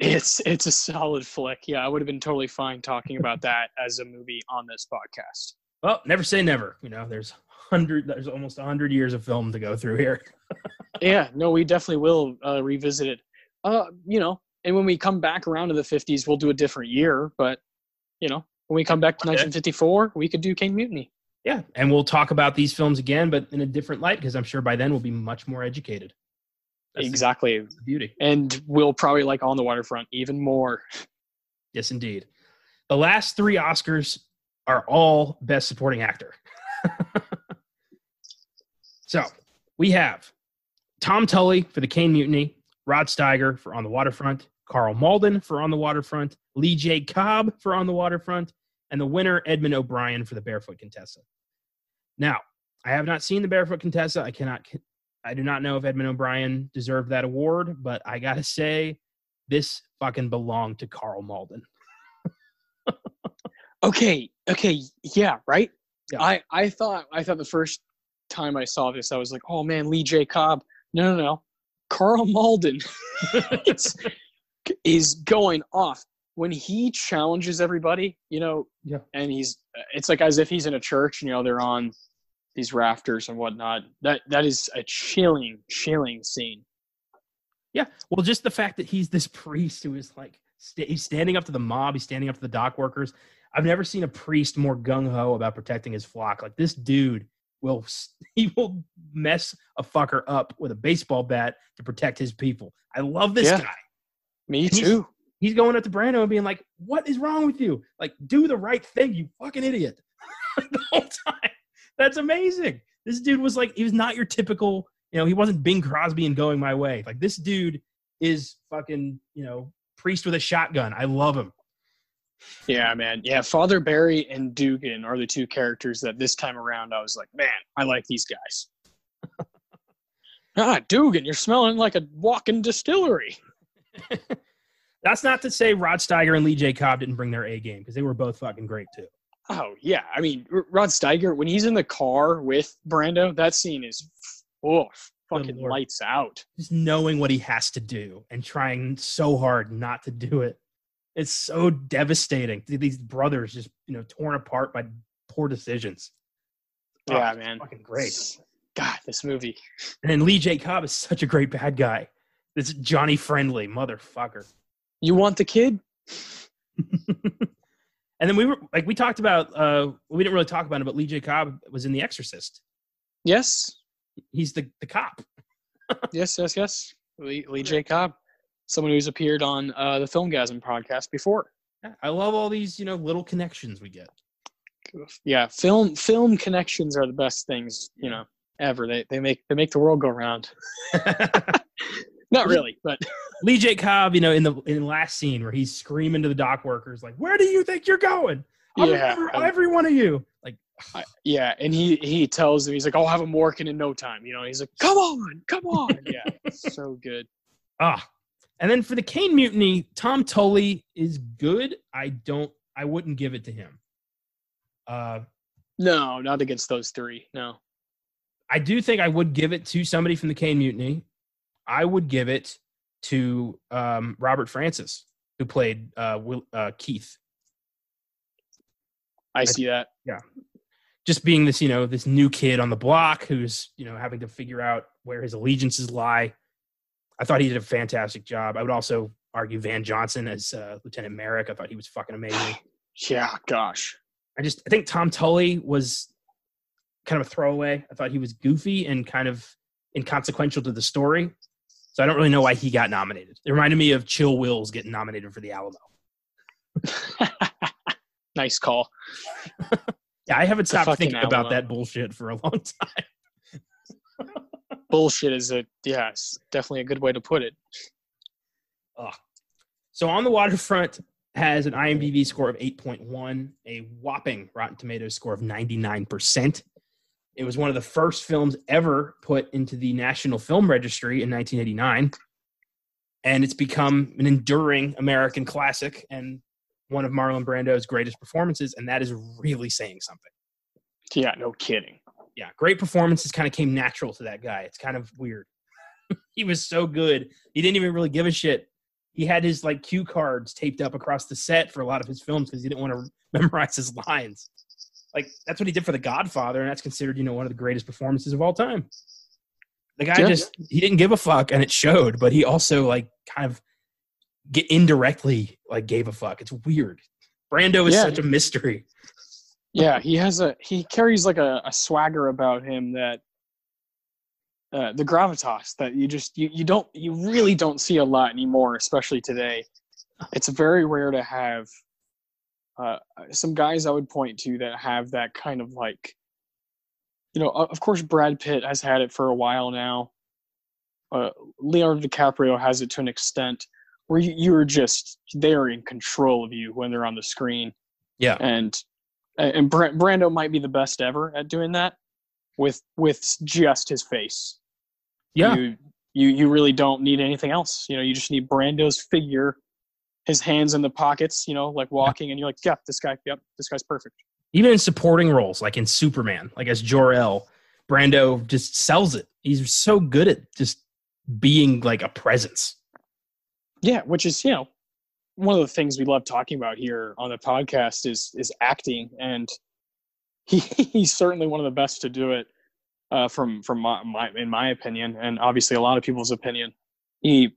it's it's a solid flick. Yeah, I would have been totally fine talking about that as a movie on this podcast. Well, never say never. You know, there's hundred, there's almost hundred years of film to go through here. yeah, no, we definitely will uh, revisit it. Uh, you know, and when we come back around to the 50s, we'll do a different year. But you know, when we come back to Okay. 1954, we could do King Mutiny. Yeah, and we'll talk about these films again, but in a different light because I'm sure by then we'll be much more educated. That's the- exactly. that's the beauty. And we'll probably like on the waterfront even more. Yes, indeed. The last three Oscars are all Best Supporting Actor. so we have Tom Tully for The Caine Mutiny, Rod Steiger for On the Waterfront, Karl Malden for On the Waterfront, Lee J. Cobb for On the Waterfront, and the winner, Edmund O'Brien for The Barefoot Contessa. Now, I have not seen The Barefoot Contessa. I cannot, I do not know if Edmund O'Brien deserved that award, but I gotta say, this fucking belonged to Karl Malden. Okay. Okay. Yeah. Right. Yeah. I I thought I thought the first time I saw this I was like, oh man, Lee J. Cobb. No, no, no. Karl Malden it's, is going off when he challenges everybody. You know. Yeah. And he's it's like as if he's in a church. And, you know, they're on these rafters and whatnot. That that is a chilling, chilling scene. Yeah. Well, just the fact that he's this priest who is like, sta he's standing up to the mob, he's standing up to the dock workers. I've never seen a priest more gung ho about protecting his flock. Like this dude will he will mess a fucker up with a baseball bat to protect his people. I love this Yeah. guy. Me He's- too. He's going up to Brando and being like, "What is wrong with you? Like, do the right thing, you fucking idiot!" the whole time. That's amazing. This dude was like, he was not your typical, you know, he wasn't Bing Crosby and going my way. Like this dude is fucking, you know, priest with a shotgun. I love him. Yeah, man. Yeah, Father Barry and Dugan are the two characters that this time around I was like, man, I like these guys. ah, Dugan, you're smelling like a walking distillery. That's not to say Rod Steiger and Lee J. Cobb didn't bring their A game because they were both fucking great too. Oh yeah, I mean Rod Steiger when he's in the car with Brando, that scene is oh fucking lights out. Just knowing what he has to do and trying so hard not to do it. It's so devastating. These brothers just, you know, torn apart by poor decisions. Oh, Yeah, ah, man. Fucking great. God, this movie. And then Lee J. Cobb is such a great bad guy. This Johnny friendly motherfucker. You want the kid? and then we were like we talked about uh we didn't really talk about it, but Lee J. Cobb was in The Exorcist. Yes, He's the, the cop. yes, yes, yes. Lee, Lee J. Cobb, someone who's appeared on uh, the Filmgazm podcast before. Yeah, I love all these, you know, little connections we get. yeah film film connections are the best things you know ever they they make they make the world go round not really but Lee J. Cobb, you know, in the in the last scene where he's screaming to the dock workers, like, "Where do you think you're going? I'll Yeah, remember every one of you." Like, I, yeah and he he tells them he's like i'll have him working in no time you know he's like come on come on yeah so good ah. And then for the Caine Mutiny, Tom Tully is good. I don't. I wouldn't give it to him. Uh, no not against those three no I do think I would give it to somebody from the Caine Mutiny. I would give it to um, Robert Francis, who played uh, Will, uh, Keith. i see that Yeah, Just being this, you know, this new kid on the block who's, you know, having to figure out where his allegiances lie. I thought he did a fantastic job. I would also argue Van Johnson as uh, Lieutenant Maryk. I thought he was fucking amazing. yeah gosh I just, I think Tom Tully was kind of a throwaway. I thought he was goofy and kind of inconsequential to the story. So I don't really know why he got nominated. It reminded me of Chill Wills getting nominated for the Alamo. nice call Yeah, I haven't stopped thinking about that bullshit for a long time. bullshit is a yeah it's definitely a good way to put it Ugh. So on the waterfront has an IMDb score of 8.1, a whopping Rotten Tomatoes score of 99%. It was one of the first films ever put into the National Film Registry in 1989. And it's become an enduring American classic and one of Marlon Brando's greatest performances. And that is really saying something. yeah no kidding Yeah, great performances kind of came natural to that guy. It's kind of weird. he was so good. He didn't even really give a shit. He had his like cue cards taped up across the set for a lot of his films because he didn't want to memorize his lines. Like that's what he did for The Godfather, and that's considered, you know, one of the greatest performances of all time. The guy Yeah. just he didn't give a fuck and it showed, but he also like kind of get indirectly like gave a fuck. It's weird. Brando is Yeah. such a mystery. yeah, he has a he carries like a, a swagger about him that uh, the gravitas that you just you, you don't you really don't see a lot anymore, especially today. It's very rare to have uh, some guys I would point to that have that kind of like you know, of course Brad Pitt has had it for a while now. Uh, Leonardo DiCaprio has it to an extent where you, you're just they're in control of you when they're on the screen. Yeah. And and Brando might be the best ever at doing that with with just his face. Yeah. You you you really don't need anything else. You know, you just need Brando's figure, his hands in the pockets, you know, like walking and you're like, "Yep, this guy, yep, this guy's perfect." Even in supporting roles like in Superman, like as Jor-El, Brando just sells it. He's so good at just being like a presence. Yeah, which is, you know, one of the things we love talking about here on the podcast is is acting and he, he's certainly one of the best to do it uh, from from my, my, in my opinion and obviously a lot of people's opinion he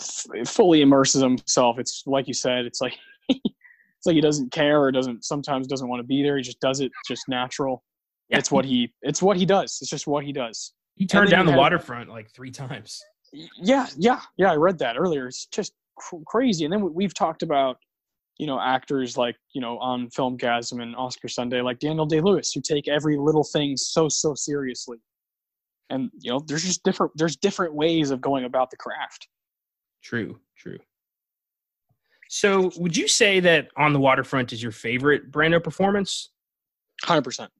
f- fully immerses himself it's like you said it's like it's like he doesn't care or doesn't sometimes doesn't want to be there he just does it just natural yeah. it's what he it's what he does it's just what he does he turned down the had, waterfront like three times yeah yeah yeah i read that earlier it's just cr- crazy. And then we've talked about, you know, actors like, you know, on Filmgazm and Oscar Sunday, like Daniel Day Lewis, who take every little thing so, so seriously. And, you know, there's just different, there's different ways of going about the craft. True, true. So would you say that On the Waterfront is your favorite Brando performance? 100%.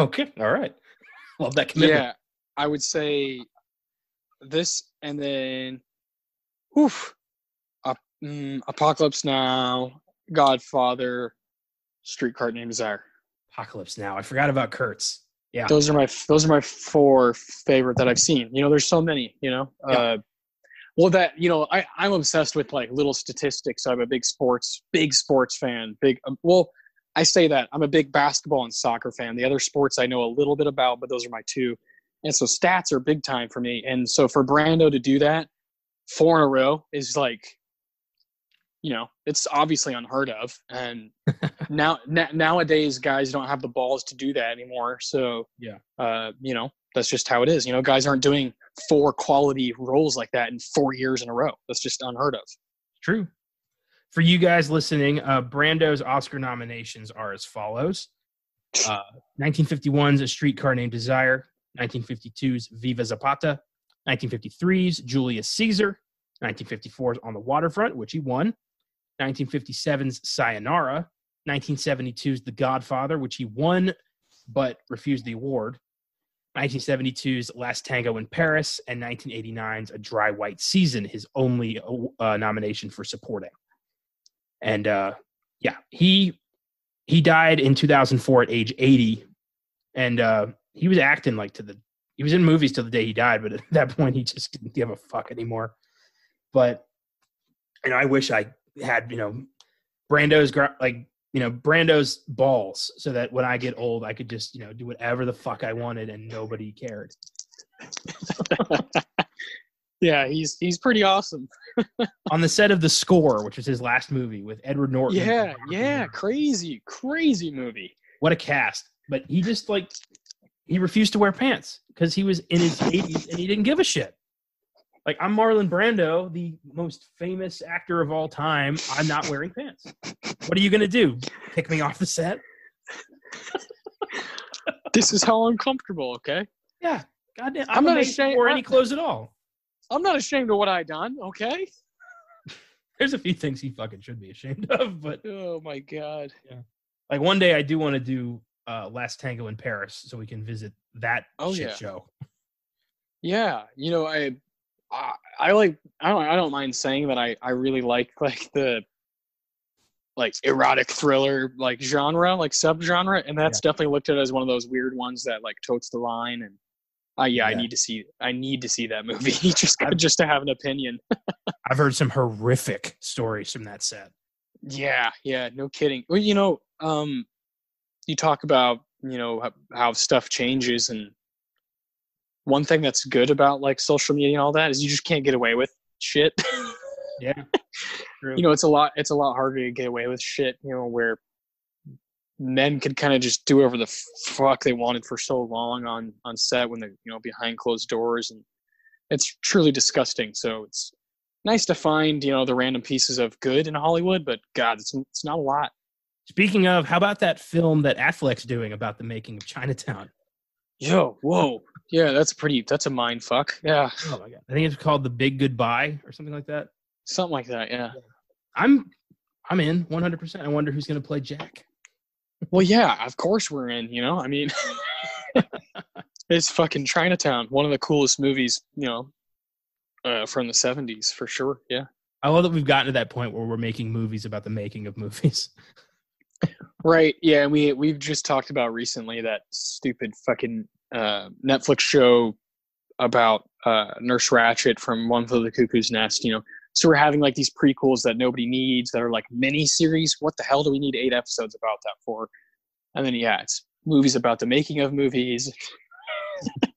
Okay. All right. Love that commitment. Yeah. I would say this and then, oof, Mm, Apocalypse Now, Godfather, Streetcar Named Desire. Apocalypse Now. I forgot about Kurtz. Yeah, those are my those are my four favorite that I've seen. You know, there's so many. You know, yeah. uh, well, that you know, I I'm obsessed with like little statistics. I'm a big sports big sports fan. Big um, well, I say that I'm a big basketball and soccer fan. The other sports I know a little bit about, but those are my two. And so stats are big time for me. And so for Brando to do that four in a row is like you know it's obviously unheard of. And now nowadays guys don't have the balls to do that anymore. So yeah. uh you know that's just how it is. You know guys aren't doing four quality roles like that in four years in a row. That's just unheard of. True. For you guys listening uh brando's oscar nominations are as follows. Uh 1951's a streetcar named desire 1952's viva zapata 1953's julius caesar 1954's on the waterfront which he won 1957's Sayonara, 1972's The Godfather, which he won but refused the award, 1972's Last Tango in Paris, and 1989's A Dry White Season, his only uh, nomination for supporting. And uh, yeah, he he died in 2004 at age 80, and uh, he was acting like to the he was in movies till the day he died, but at that point he just didn't give a fuck anymore. But and I wish I had you know Brando's like you know Brando's balls, so that when I get old, I could just you know do whatever the fuck I wanted and nobody cared. yeah, he's he's pretty awesome. On the set of The Score, which was his last movie with Edward Norton. Yeah, yeah, crazy, crazy movie. What a cast! But he just like he refused to wear pants because he was in his 80s and he didn't give a shit. Like I'm Marlon Brando, the most famous actor of all time. I'm not wearing pants. What are you gonna do? Kick me off the set? this is how uncomfortable. Okay. Yeah. Goddamn. I'm, I'm not ashamed for any clothes at all. I'm not ashamed of what I done. Okay. There's a few things he fucking should be ashamed of, but oh my god. Yeah. Like one day I do want to do uh Last Tango in Paris so we can visit that oh, shit yeah. show. Yeah, you know, I I, I like I don't I don't mind saying that I I really like like the like erotic thriller like genre like subgenre and that's yeah. definitely looked at as one of those weird ones that like totes the line and uh, yeah, yeah, I need to see. I need to see that movie just just to have an opinion. I've heard some horrific stories from that set. Yeah, yeah, no kidding. Well, you know, um, you talk about you know how, how stuff changes and one thing that's good about like social media and all that is you just can't get away with shit. yeah. True. You know, it's a lot it's a lot harder to get away with shit, you know, where men could kind of just do whatever the fuck they wanted for so long on on set when they're you know behind closed doors and it's truly disgusting so it's nice to find you know the random pieces of good in hollywood but god it's, it's not a lot Speaking of, how about that film that Affleck's doing about the making of Chinatown? yo whoa yeah that's pretty that's a mind fuck yeah Oh my god, I think it's called The Big Goodbye or something like that. something like that yeah I'm, I'm in 100. percent I wonder who's going to play Jack. well yeah of course we're in you know i mean it's fucking chinatown one of the coolest movies you know uh, from the 70s for sure yeah I love that we've gotten to that point where we're making movies about the making of movies. Right. Yeah, and we we've just talked about recently that stupid fucking uh, Netflix show about uh, Nurse Ratched from One Flew the Cuckoo's Nest. You know, so we're having like these prequels that nobody needs that are like mini series. What the hell do we need eight episodes about that for? And then yeah, it's movies about the making of movies.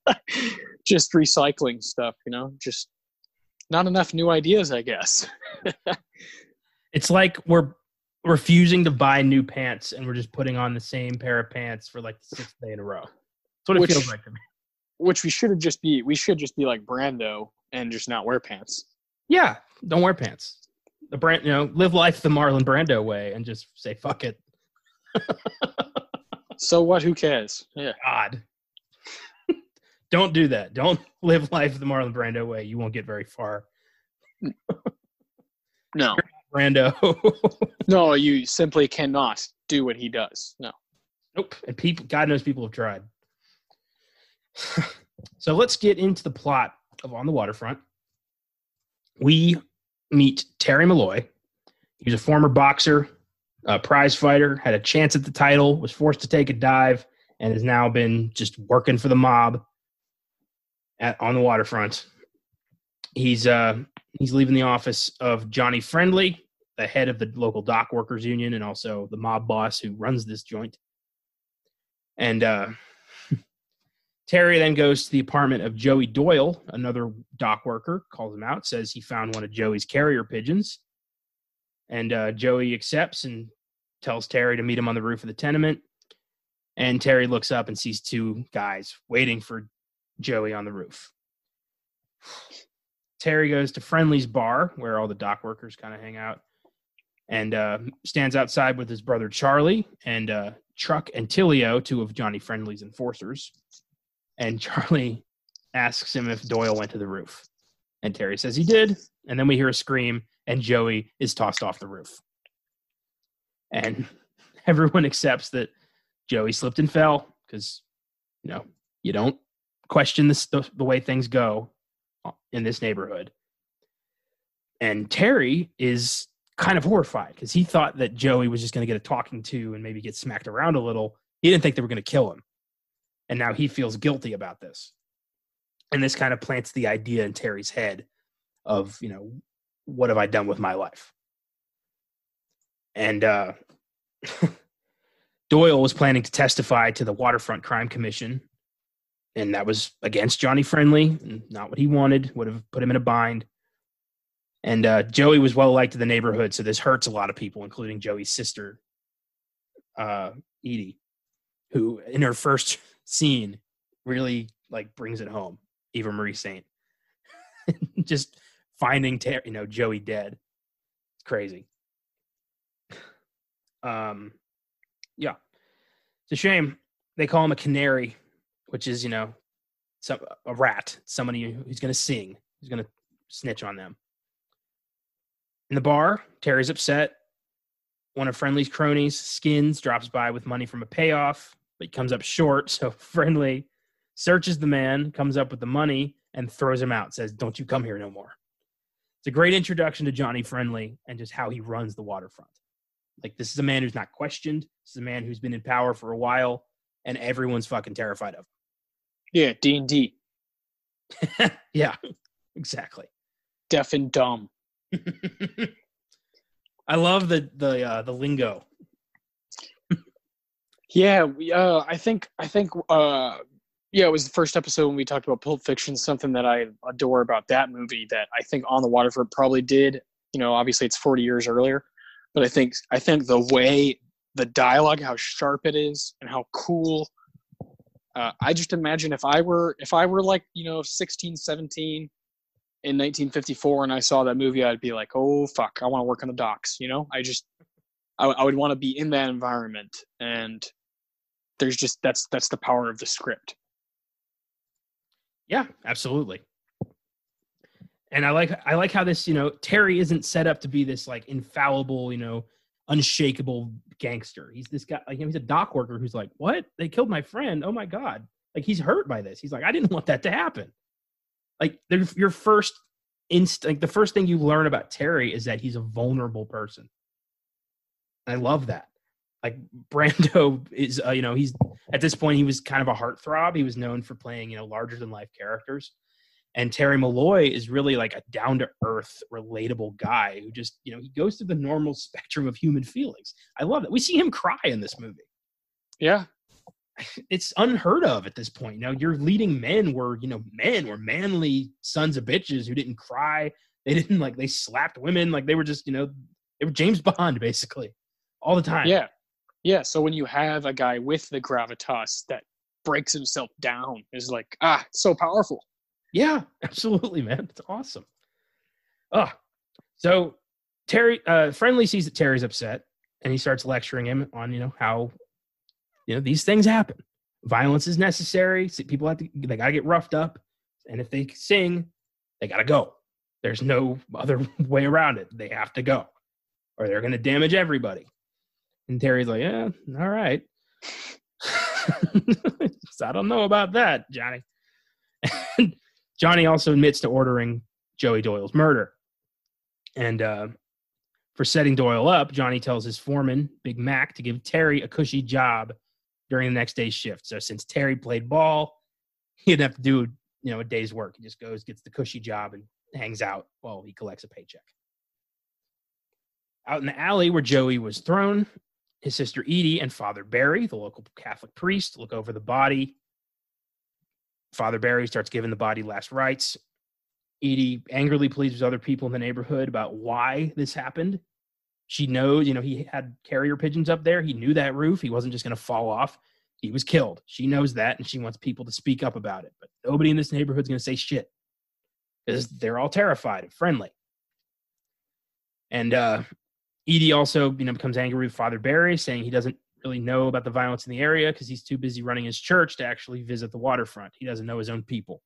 just recycling stuff. You know, just not enough new ideas, I guess. It's like we're refusing to buy new pants and we're just putting on the same pair of pants for like the sixth day in a row. What it Which- feels like to me. Which we should have just be. We should just be like Brando and just not wear pants. Yeah, don't wear pants. The brand, you know, live life the Marlon Brando way and just say fuck it. So what? Who cares? Yeah. God. don't do that. Don't live life the Marlon Brando way. You won't get very far. No. Brando. No, you simply cannot do what he does. No. Nope. And people, God knows people have tried. So let's get into the plot of On the Waterfront. We meet Terry Malloy. He was a former boxer, a prize fighter, had a chance at the title, was forced to take a dive, and has now been just working for the mob at on the waterfront. He's uh he's leaving the office of Johnny Friendly, the head of the local dock workers union and also the mob boss who runs this joint. And uh, Terry then goes to the apartment of Joey Doyle, another dock worker, calls him out, says he found one of Joey's carrier pigeons. And uh, Joey accepts and tells Terry to meet him on the roof of the tenement. And Terry looks up and sees two guys waiting for Joey on the roof. Terry goes to Friendly's bar, where all the dock workers kind of hang out, and uh, stands outside with his brother Charlie and uh, Truck and Tillio, two of Johnny Friendly's enforcers. And Charlie asks him if Doyle went to the roof. And Terry says he did. And then we hear a scream, and Joey is tossed off the roof. And everyone accepts that Joey slipped and fell because, you know, you don't question the way things go in this neighborhood. And Terry is kind of horrified because he thought that Joey was just going to get a talking to and maybe get smacked around a little. He didn't think they were going to kill him. And now he feels guilty about this. And this kind of plants the idea in Terry's head of, you know, what have I done with my life? And uh, Doyle was planning to testify to the Waterfront Crime Commission and that was against Johnny Friendly, and not what he wanted. Would have put him in a bind. And uh, Joey was well liked in the neighborhood, so this hurts a lot of people, including Joey's sister, uh, Edie, who in her first scene really like brings it home. Eva Marie Saint, just finding Ter- you know Joey dead. It's crazy. Um, yeah, it's a shame. They call him a canary which is you know some a rat somebody who's going to sing who's going to snitch on them in the bar terry's upset one of friendly's cronies skins drops by with money from a payoff but he comes up short so friendly searches the man comes up with the money and throws him out says don't you come here no more it's a great introduction to johnny friendly and just how he runs the waterfront like this is a man who's not questioned this is a man who's been in power for a while and everyone's fucking terrified of Yeah, D and D. yeah, exactly. Deaf and dumb. I love the the uh, the lingo. Yeah, we, uh, I think I think uh, yeah, it was the first episode when we talked about Pulp Fiction. Something that I adore about that movie that I think On the Waterfront probably did. You know, obviously it's 40 years earlier, but I think I think the way the dialogue, how sharp it is, and how cool. Uh, I just imagine if I were if I were like you know 16, 17 in 1954 and I saw that movie, I'd be like, oh fuck, I want to work on the docks. You know, I just I, I would want to be in that environment, and there's just that's that's the power of the script. Yeah, absolutely. And I like I like how this, you know, Terry isn't set up to be this like infallible, you know, unshakable gangster. He's this guy like he's a dock worker who's like, "What? They killed my friend. Oh my god." Like he's hurt by this. He's like, "I didn't want that to happen." Like your first instinct, the first thing you learn about Terry is that he's a vulnerable person. I love that. Like Brando is, uh, you know, he's at this point he was kind of a heartthrob. He was known for playing, you know, larger than life characters. And Terry Malloy is really like a down to earth, relatable guy who just, you know, he goes through the normal spectrum of human feelings. I love it. We see him cry in this movie. Yeah. It's unheard of at this point. You Now, your leading men were, you know, men were manly sons of bitches who didn't cry. They didn't like, they slapped women. Like they were just, you know, they were James Bond basically all the time. Yeah. Yeah. So when you have a guy with the gravitas that breaks himself down is like, ah, so powerful. Yeah, absolutely, man. It's awesome. Oh, so Terry, uh, Friendly sees that Terry's upset and he starts lecturing him on, you know, how, you know, these things happen. Violence is necessary. People have to, they got to get roughed up. And if they sing, they got to go. There's no other way around it. They have to go or they're going to damage everybody. And Terry's like, yeah, all right. so I don't know about that, Johnny. And Johnny also admits to ordering Joey Doyle's murder. And uh, for setting Doyle up, Johnny tells his foreman, Big Mac, to give Terry a cushy job during the next day's shift. So since Terry played ball, he didn't have to do you know a day's work. He just goes, gets the cushy job, and hangs out while he collects a paycheck. Out in the alley where Joey was thrown, his sister Edie and Father Barry, the local Catholic priest, look over the body Father Barry starts giving the body last rites. Edie angrily pleads with other people in the neighborhood about why this happened. She knows, you know, he had carrier pigeons up there. He knew that roof. He wasn't just going to fall off. He was killed. She knows that, and she wants people to speak up about it. But nobody in this neighborhood is going to say shit because they're all terrified and friendly. And uh, Edie also, you know, becomes angry with Father Barry, saying he doesn't really know about the violence in the area because he's too busy running his church to actually visit the waterfront. He doesn't know his own people,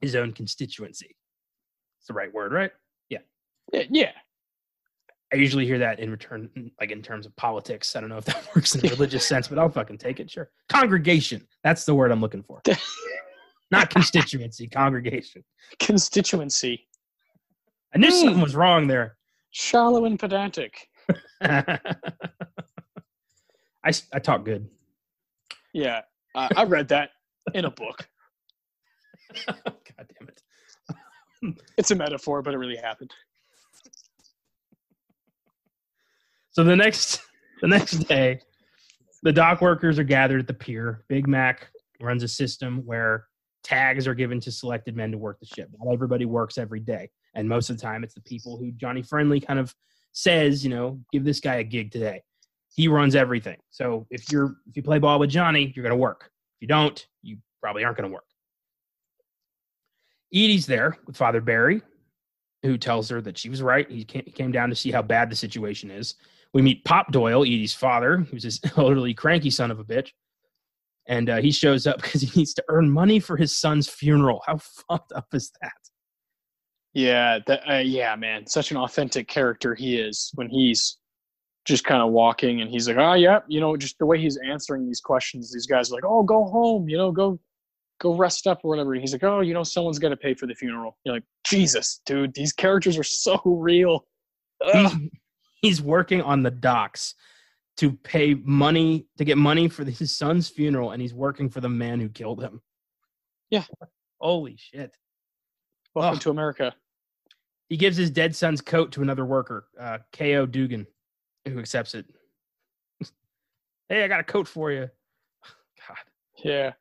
his own constituency. It's the right word, right? Yeah. Yeah. I usually hear that in return, like in terms of politics. I don't know if that works in a religious sense, but I'll fucking take it. Sure. Congregation. That's the word I'm looking for. Not constituency, congregation. Constituency. I knew mm. something was wrong there. Shallow and pedantic. I, I talk good. Yeah, uh, I read that in a book. God damn it! it's a metaphor, but it really happened. So the next the next day, the dock workers are gathered at the pier. Big Mac runs a system where tags are given to selected men to work the ship. Not everybody works every day, and most of the time, it's the people who Johnny Friendly kind of says, you know, give this guy a gig today he runs everything. So if you're if you play ball with Johnny, you're going to work. If you don't, you probably aren't going to work. Edie's there with Father Barry, who tells her that she was right. He came down to see how bad the situation is. We meet Pop Doyle, Edie's father, who's this elderly, cranky son of a bitch. And uh, he shows up because he needs to earn money for his son's funeral. How fucked up is that? Yeah, that, uh, yeah, man. Such an authentic character he is when he's just kind of walking and he's like oh yeah you know just the way he's answering these questions these guys are like oh go home you know go go rest up or whatever. He's like oh you know someone's got to pay for the funeral. You're like jesus dude these characters are so real. He's working on the docks to pay money to get money for his son's funeral and he's working for the man who killed him. Yeah. Holy shit welcome oh. to america he gives his dead son's coat to another worker uh, ko dugan who accepts it. hey, I got a coat for you. God. Yeah.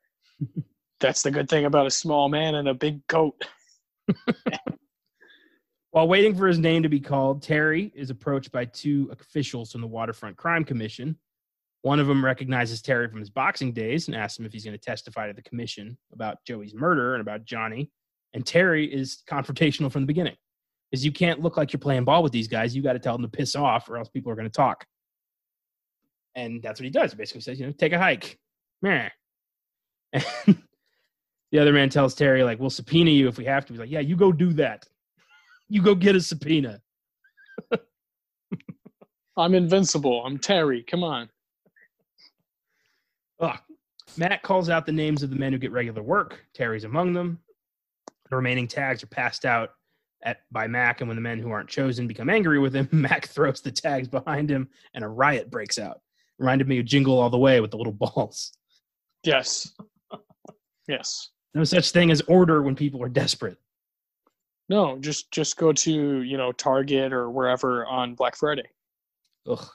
That's the good thing about a small man and a big coat. While waiting for his name to be called, Terry is approached by two officials from the Waterfront Crime Commission. One of them recognizes Terry from his boxing days and asks him if he's going to testify to the commission about Joey's murder and about Johnny. And Terry is confrontational from the beginning. because you can't look like you're playing ball with these guys. You got to tell them to piss off, or else people are going to talk. And that's what he does. He basically says, you know, take a hike. Meh. And the other man tells Terry, like, we'll subpoena you if we have to. He's like, yeah, you go do that. You go get a subpoena. I'm invincible. I'm Terry. Come on. Ugh. Matt calls out the names of the men who get regular work. Terry's among them. The remaining tags are passed out at by Mac, and when the men who aren't chosen become angry with him, Mac throws the tags behind him, and a riot breaks out. Reminded me of Jingle All the Way with the little balls. Yes. yes. No such thing as order when people are desperate. No, just just go to you know Target or wherever on Black Friday. Ugh.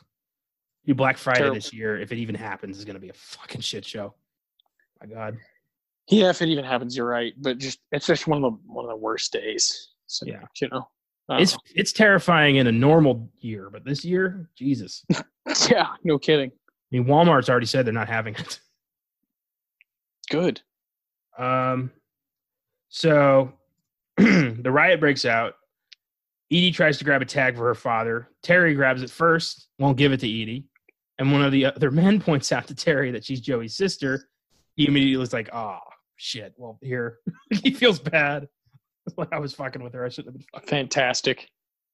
You Black Friday Terrible. this year, if it even happens, is going to be a fucking shit show. My God. Yeah, if it even happens, you're right. But just it's just one of the one of the worst days. So, Yeah. you know. Don't It's it's terrifying in a normal year, but this year, Jesus. Yeah, no kidding. I mean, Walmart's already said they're not having it. Good. Um, so the riot breaks out. Edie tries to grab a tag for her father. Terry grabs it first, won't give it to Edie. And one of the other men points out to Terry that she's Joey's sister. He immediately was like, oh, shit. Well, here. he feels bad. like I was fucking with her. I shouldn't have been fucking. Fantastic.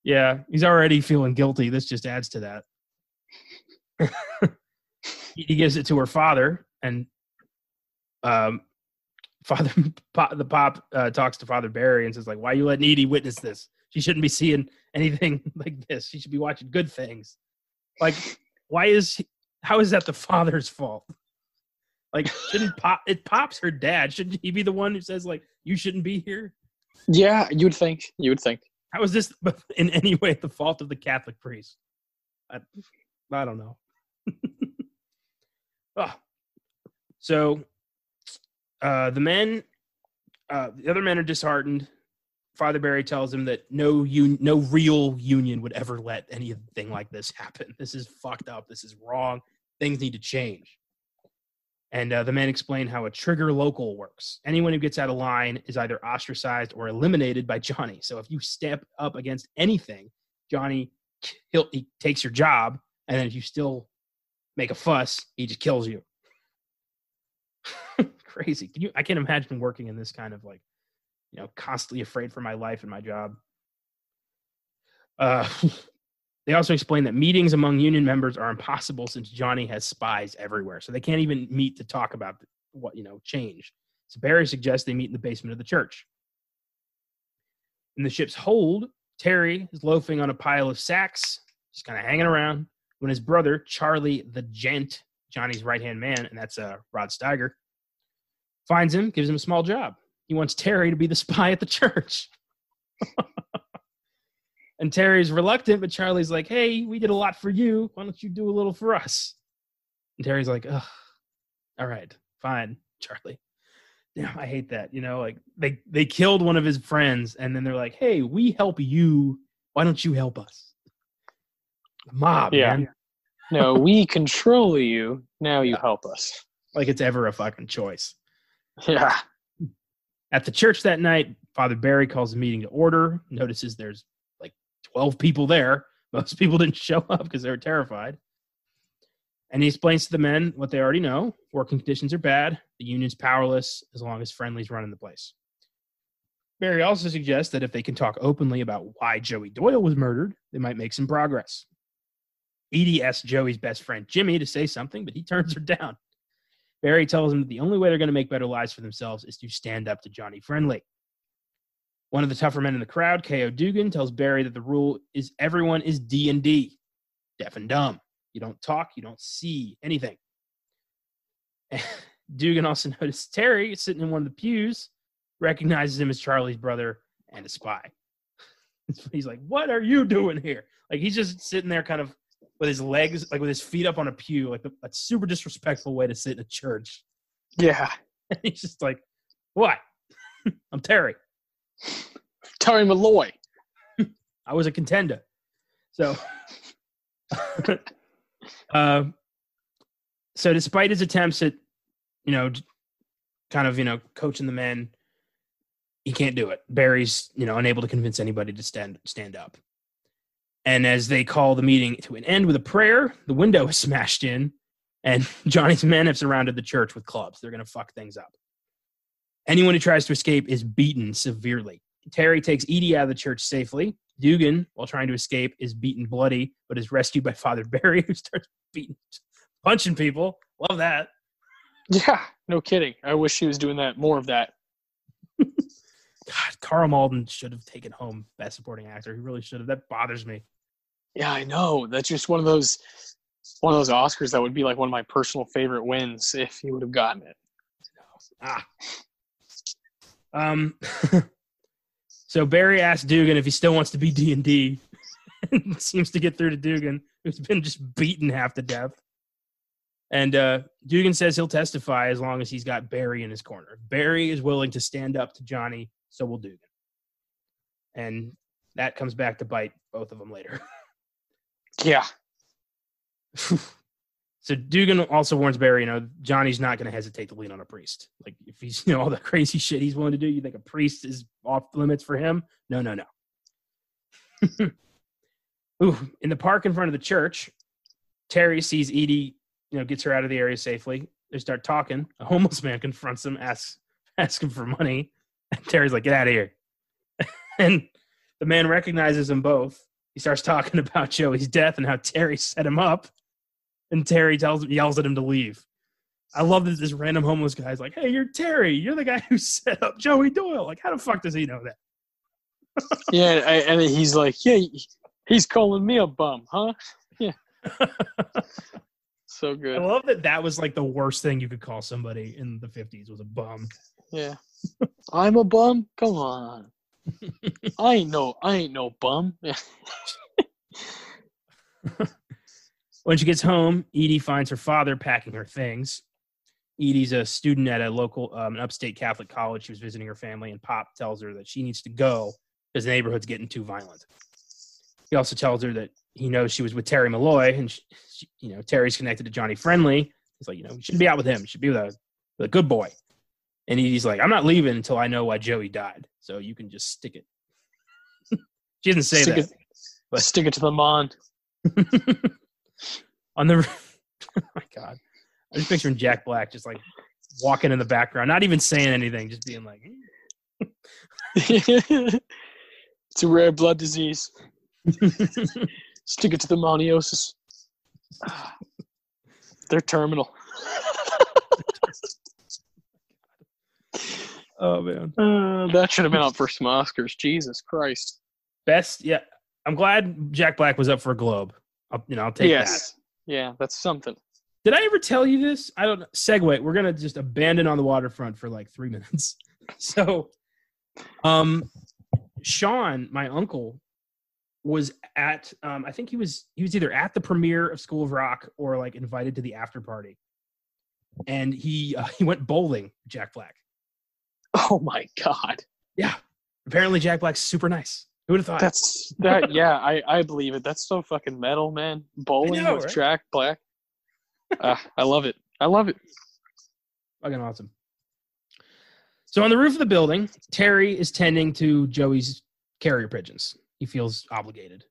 Yeah, he's already feeling guilty. This just adds to that. he gives it to her father, and um, father pop, the pop uh, talks to Father Barry and says like, "Why you letting Edie witness this? She shouldn't be seeing anything like this. She should be watching good things. Like, why is he- how is that the father's fault? Like, shouldn't pop? It pops her dad. Shouldn't he be the one who says like, you shouldn't be here? Yeah, you would think. You would think. How is this in any way the fault of the Catholic priest? I, I don't know. Ah. So uh, the men, uh, the other men are disheartened. Father Barry tells him that no un- no real union would ever let anything like this happen. This is fucked up. This is wrong. Things need to change. And uh, the man explained how a trigger local works. Anyone who gets out of line is either ostracized or eliminated by Johnny. So if you step up against anything, Johnny he'll, he takes your job, and then if you still make a fuss, he just kills you. Crazy. Can you? I can't imagine working in this kind of like, you know, constantly afraid for my life and my job. Uh, they also explain that meetings among union members are impossible since Johnny has spies everywhere, so they can't even meet to talk about what you know change. So Barry suggests they meet in the basement of the church. In the ship's hold, Terry is loafing on a pile of sacks, just kind of hanging around, when his brother, Charlie the Gent, Johnny's right hand man, and that's uh, Rod Steiger, finds him, gives him a small job. He wants Terry to be the spy at the church. And Terry's reluctant, but Charlie's like, hey, we did a lot for you. Why don't you do a little for us? And Terry's like, ugh, all right, fine, Charlie. Yeah, I hate that. You know, like they they killed one of his friends, and then they're like, "Hey, we help you. Why don't you help us?" Mob, Yeah. man. No, we control you. Now you help us. Like it's ever a fucking choice. Yeah. At the church that night, Father Barry calls the meeting to order. Notices there's like twelve people there. Most people didn't show up because they were terrified. And he explains to the men what they already know: working conditions are bad. The union's powerless as long as friendly's running the place. Barry also suggests that if they can talk openly about why Joey Doyle was murdered, they might make some progress. Edie asks Joey's best friend Jimmy to say something, but he turns her down. Barry tells him that the only way they're going to make better lives for themselves is to stand up to Johnny Friendly. One of the tougher men in the crowd, K.O. Dugan, tells Barry that the rule is everyone is D and D, deaf and dumb. You don't talk, you don't see anything. Dugan also notices Terry sitting in one of the pews, recognizes him as Charlie's brother and a spy. he's like, "What are you doing here?" Like he's just sitting there, kind of with his legs, like with his feet up on a pew, like a, a super disrespectful way to sit in a church. Yeah. And he's just like, "What? I'm Terry." Terry Malloy. I was a contender. So, uh, so despite his attempts at, you know, kind of you know coaching the men, he can't do it. Barry's you know unable to convince anybody to stand stand up. And as they call the meeting to an end with a prayer, the window is smashed in, and Johnny's men have surrounded the church with clubs. They're going to fuck things up. Anyone who tries to escape is beaten severely. Terry takes Edie out of the church safely. Dugan, while trying to escape, is beaten bloody, but is rescued by Father Barry, who starts beating, punching people. Love that. Yeah, no kidding. I wish he was doing that more of that. God, Karl Malden should have taken home Best Supporting Actor. He really should have. That bothers me. Yeah, I know. That's just one of those one of those Oscars that would be like one of my personal favorite wins if he would have gotten it. Ah. Um. so Barry asked Dugan if he still wants to be D and D. Seems to get through to Dugan, who's been just beaten half to death. And uh, Dugan says he'll testify as long as he's got Barry in his corner. Barry is willing to stand up to Johnny, so will Dugan. And that comes back to bite both of them later. Yeah. so Dugan also warns Barry, you know, Johnny's not going to hesitate to lean on a priest. Like if he's, you know, all the crazy shit he's willing to do, you think a priest is off limits for him? No, no, no. Ooh, in the park in front of the church, Terry sees Edie, you know, gets her out of the area safely. They start talking. A homeless man confronts him, asks asks him for money. And Terry's like, "Get out of here!" and the man recognizes them both. He starts talking about Joey's death and how Terry set him up. And Terry tells yells at him to leave. I love that this random homeless guy's like, "Hey, you're Terry. You're the guy who set up Joey Doyle. Like, how the fuck does he know that?" yeah, I, and he's like, yeah, he's calling me a bum, huh? Yeah. so good. I love that that was like the worst thing you could call somebody in the 50s was a bum. Yeah. I'm a bum? Come on. I ain't no I ain't no bum. When she gets home, Edie finds her father packing her things. Edie's a student at a local um, an upstate Catholic college. She was visiting her family, and Pop tells her that she needs to go because the neighborhood's getting too violent. He also tells her that he knows she was with Terry Malloy, and she, she, you know Terry's connected to Johnny Friendly. He's like, you know, you shouldn't be out with him. You should be with a, with a good boy. And he's like, I'm not leaving until I know why Joey died. So you can just stick it. she didn't say stick that. It, but stick it to the mon. On the oh my god. I'm just picturing Jack Black just like walking in the background, not even saying anything, just being like it's a rare blood disease. Stick it to the moniosis. They're terminal. oh man. Uh, that should have been up for some Oscars. Jesus Christ. Best, yeah. I'm glad Jack Black was up for a Globe. I'll, you know, I'll take yes. Yeah, that's something. Did I ever tell you this? I don't know. Segue. We're gonna just abandon on the waterfront for like three minutes. So, um, Sean, my uncle, was at. Um, I think he was he was either at the premiere of School of Rock or like invited to the after party, and he uh, he went bowling. Jack Black. Oh my god. Yeah. Apparently, Jack Black's super nice. Who would have thought? That's that. yeah, I I believe it. That's so fucking metal, man. Bowling know, with right? Jack Black. uh, I love it. I love it. Fucking awesome. So on the roof of the building, Terry is tending to Joey's carrier pigeons. He feels obligated.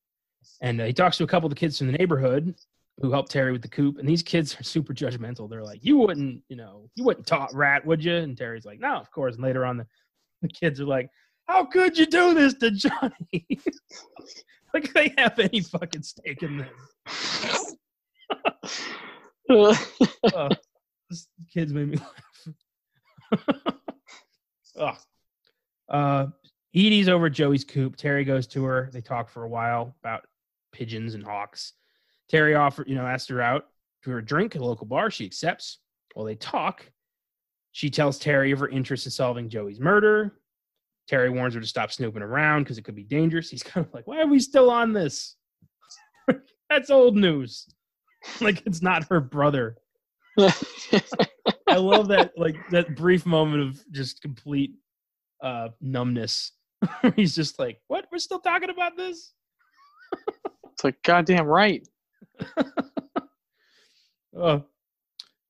And uh, he talks to a couple of the kids from the neighborhood who helped Terry with the coop. And these kids are super judgmental. They're like, you wouldn't, you know, you wouldn't talk rat, would you? And Terry's like, no, of course. And later on, the, the kids are like, how could you do this to Johnny? like they have any fucking stake in this. Oh, this kids made me laugh. oh. Uh, Edie's over at Joey's coop. Terry goes to her. They talk for a while about pigeons and hawks. Terry offered, you know, asked her out to her drink at a local bar. She accepts. While they talk, she tells Terry of her interest in solving Joey's murder. Terry warns her to stop snooping around because it could be dangerous. He's kind of like, why are we still on this? That's old news. like it's not her brother. I love that like that brief moment of just complete uh numbness. He's just like, "What? We're still talking about this?" it's like goddamn right. oh.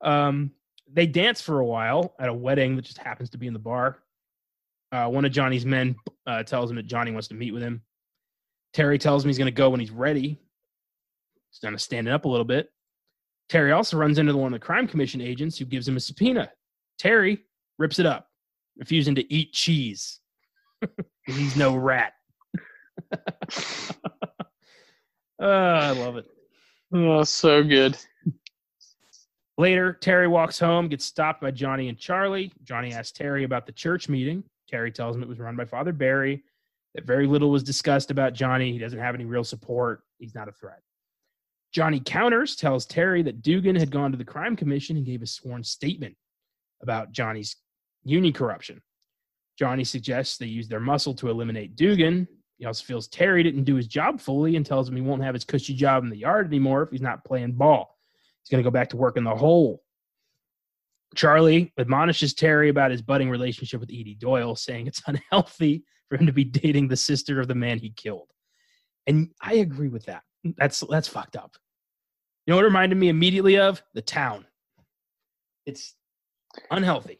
Um, they dance for a while at a wedding that just happens to be in the bar. Uh, one of Johnny's men uh, tells him that Johnny wants to meet with him. Terry tells him he's going to go when he's ready. He's kind of standing up a little bit. Terry also runs into one of the crime commission agents who gives him a subpoena. Terry rips it up, refusing to eat cheese. he's no rat. oh, I love it. Oh, so good. Later, Terry walks home, gets stopped by Johnny and Charlie. Johnny asks Terry about the church meeting. Terry tells him it was run by Father Barry, that very little was discussed about Johnny. He doesn't have any real support. He's not a threat. Johnny counters, tells Terry that Dugan had gone to the crime commission and gave a sworn statement about Johnny's union corruption. Johnny suggests they use their muscle to eliminate Dugan. He also feels Terry didn't do his job fully and tells him he won't have his cushy job in the yard anymore if he's not playing ball. He's going to go back to work in the hole. Charlie admonishes Terry about his budding relationship with Edie Doyle, saying it's unhealthy for him to be dating the sister of the man he killed. And I agree with that. That's that's fucked up. You know what reminded me immediately of? The town. It's unhealthy.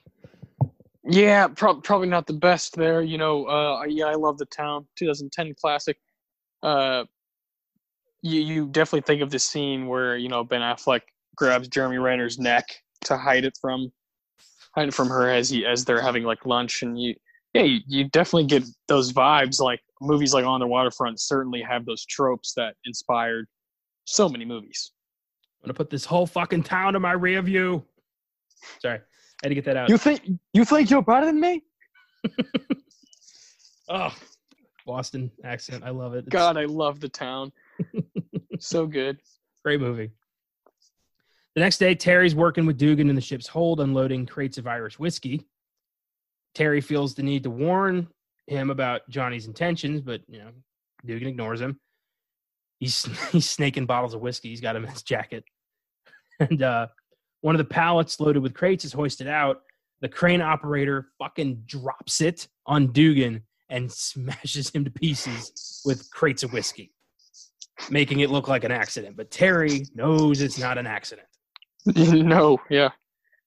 Yeah, pro- probably not the best there. You know, uh, yeah, I love the town. 2010 classic. Uh, you you definitely think of the scene where you know Ben Affleck grabs Jeremy Renner's neck to hide it from hide it from her as he as they're having like lunch. And you yeah you, you definitely get those vibes like movies like on the waterfront certainly have those tropes that inspired so many movies. I'm gonna put this whole fucking town in my rear view. Sorry i had to get that out. You think you think you're better than me oh boston accent i love it. It's, god i love the town. So good. Great movie the next day, Terry's working with Dugan in the ship's hold, unloading crates of Irish whiskey. Terry feels the need to warn him about Johnny's intentions, but you know, Dugan ignores him. He's he's snaking bottles of whiskey. He's got him in his jacket, and uh, one of the pallets loaded with crates is hoisted out. The crane operator fucking drops it on Dugan and smashes him to pieces with crates of whiskey, making it look like an accident. But Terry knows it's not an accident. no, yeah.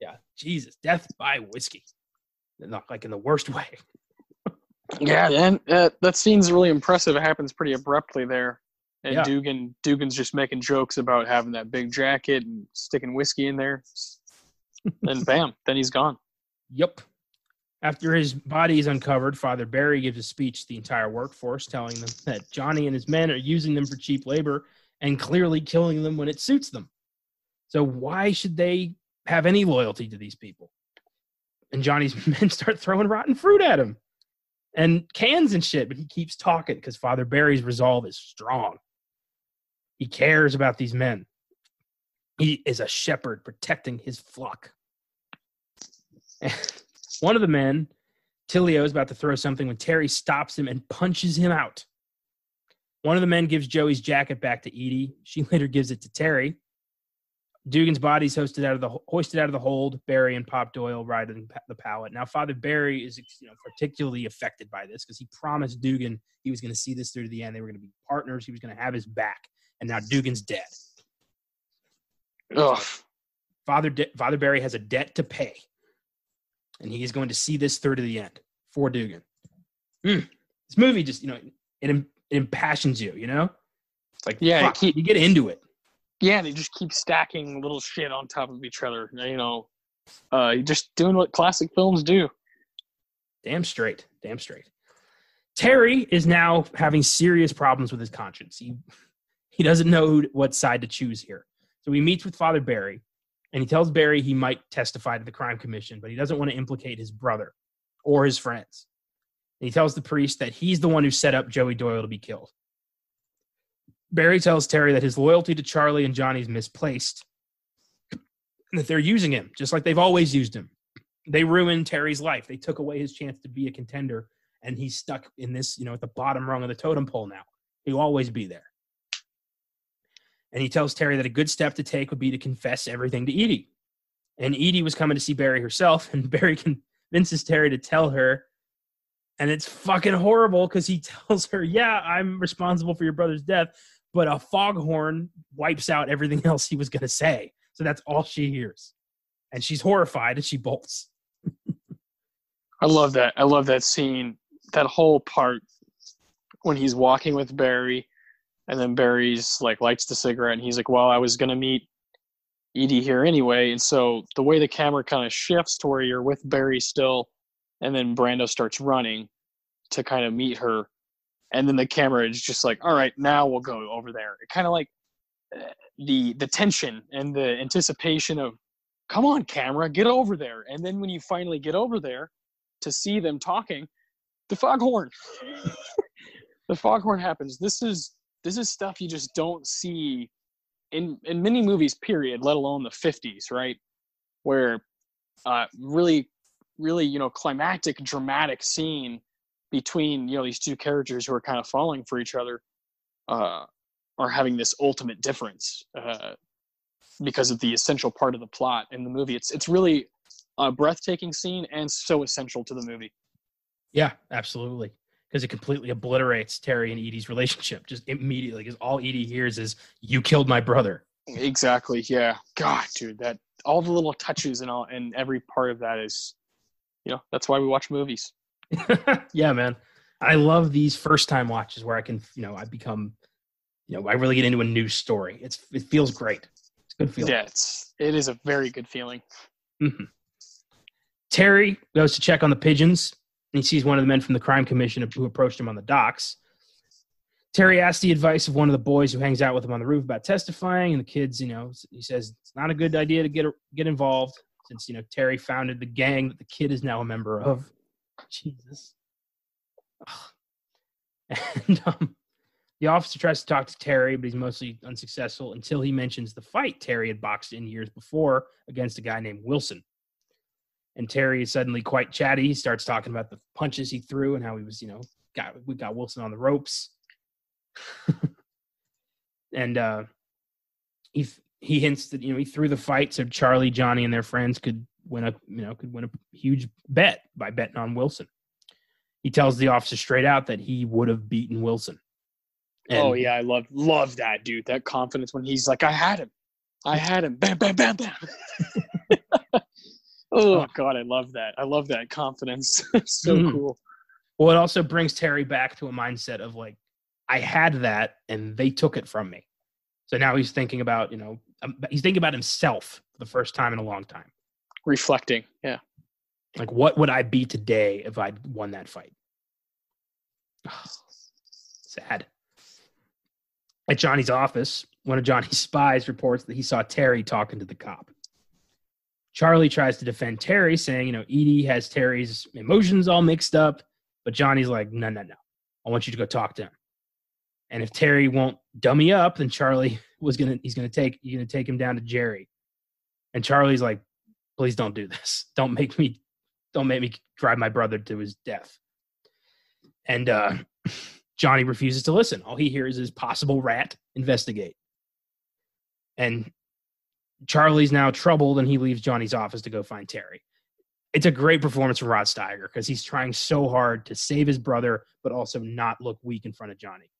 Yeah. Jesus, death by whiskey. Not like in the worst way. yeah, and uh, that scene's really impressive. It happens pretty abruptly there. And yeah. Dugan Dugan's just making jokes about having that big jacket and sticking whiskey in there. and bam, then he's gone. Yep. After his body is uncovered, Father Barry gives a speech to the entire workforce, telling them that Johnny and his men are using them for cheap labor and clearly killing them when it suits them. So why should they have any loyalty to these people? And Johnny's men start throwing rotten fruit at him and cans and shit, but he keeps talking because Father Barry's resolve is strong. He cares about these men. He is a shepherd protecting his flock. One of the men, Tilio, is about to throw something when Terry stops him and punches him out. One of the men gives Joey's jacket back to Edie. She later gives it to Terry. Dugan's body is hosted out of the hoisted out of the hold. Barry and Pop Doyle riding the pallet. Now, Father Barry is you know particularly affected by this because he promised Dugan he was going to see this through to the end. They were going to be partners. He was going to have his back, and now Dugan's dead. Ugh. Father De- Father Barry has a debt to pay, and he is going to see this through to the end for Dugan. Mm. This movie just you know it, it impassions you. You know, it's like yeah, fuck, keep, you get into it yeah, they just keep stacking little shit on top of each other. You know, uh, just doing what classic films do. Damn straight. Damn straight. Terry is now having serious problems with his conscience. He he doesn't know what side to choose here. So he meets with Father Barry, and he tells Barry he might testify to the crime commission, but he doesn't want to implicate his brother or his friends. And he tells the priest that he's the one who set up Joey Doyle to be killed. Barry tells Terry that his loyalty to Charlie and Johnny is misplaced and that they're using him just like they've always used him. They ruined Terry's life. They took away his chance to be a contender, and he's stuck in this, you know, at the bottom rung of the totem pole now. He'll always be there. And he tells Terry that a good step to take would be to confess everything to Edie. And Edie was coming to see Barry herself, and Barry convinces Terry to tell her And it's fucking horrible because he tells her, Yeah, I'm responsible for your brother's death, but a foghorn wipes out everything else he was going to say. So that's all she hears. And she's horrified and she bolts. I love that. I love that scene. That whole part when he's walking with Barry, and then Barry's like lights the cigarette, and he's like, "Well, I was gonna meet Edie here anyway." And so the way the camera kind of shifts to where you're with Barry still, and then Brando starts running to kind of meet her, and then the camera is just like, "All right, now we'll go over there." It kind of like uh, the the tension and the anticipation of, "Come on, camera, get over there!" And then when you finally get over there to see them talking, the foghorn. the foghorn happens. This is this is stuff you just don't see in in many movies. Period. Let alone the '50s, right? Where uh, really, really, you know, climactic, dramatic scene between you know these two characters who are kind of falling for each other, uh, are having this ultimate difference uh, because of the essential part of the plot in the movie. It's it's really a breathtaking scene and so essential to the movie. Yeah, absolutely. Because it completely obliterates Terry and Edie's relationship just immediately. Because all Edie hears is "You killed my brother." Exactly. Yeah. God, dude, that all the little touches and all and every part of that is, you know, that's why we watch movies. yeah, man. I love these first time watches where I can, you know, I become, you know, I really get into a new story. It's it feels great. It's a good feeling. Yeah, it's it is a very good feeling. Mm-hmm. Terry goes to check on the pigeons and he sees one of the men from the crime commission who approached him on the docks. Terry asks the advice of one of the boys who hangs out with him on the roof about testifying, and the kids, you know, he says it's not a good idea to get get involved since you know Terry founded the gang that the kid is now a member of. Jesus. And um, the officer tries to talk to Terry, but he's mostly unsuccessful until he mentions the fight Terry had boxed in years before against a guy named Wilson and Terry is suddenly quite chatty. He starts talking about the punches he threw and how he was, you know, got we got Wilson on the ropes. and uh he he hints that you know he threw the fight so Charlie, Johnny, and their friends could win a you know could win a huge bet by betting on Wilson. He tells the officer straight out that he would have beaten Wilson. And oh yeah, I love love that dude. That confidence when he's like, "I had him, I had him." Bam, bam, bam, bam. Oh God, I love that. I love that confidence. so mm-hmm. cool. Well, it also brings Terry back to a mindset of like, I had that and they took it from me. So now he's thinking about, you know, um, he's thinking about himself for the first time in a long time. Reflecting, yeah. Like, what would I be today if I'd won that fight? Oh, sad. At Johnny's office, one of Johnny's spies reports that he saw Terry talking to the cop. Charlie tries to defend Terry, saying, you know, Edie has Terry's emotions all mixed up. But Johnny's like, no, no, no. I want you to go talk to him. And if Terry won't dummy up, then Charlie was gonna he's gonna take he's gonna take him down to Jerry. And Charlie's like, please don't do this. Don't make me don't make me drive my brother to his death. And uh Johnny refuses to listen. All he hears is possible rat investigate. And Charlie's now troubled and he leaves Johnny's office to go find Terry. It's a great performance from Rod Steiger because he's trying so hard to save his brother, but also not look weak in front of Johnny.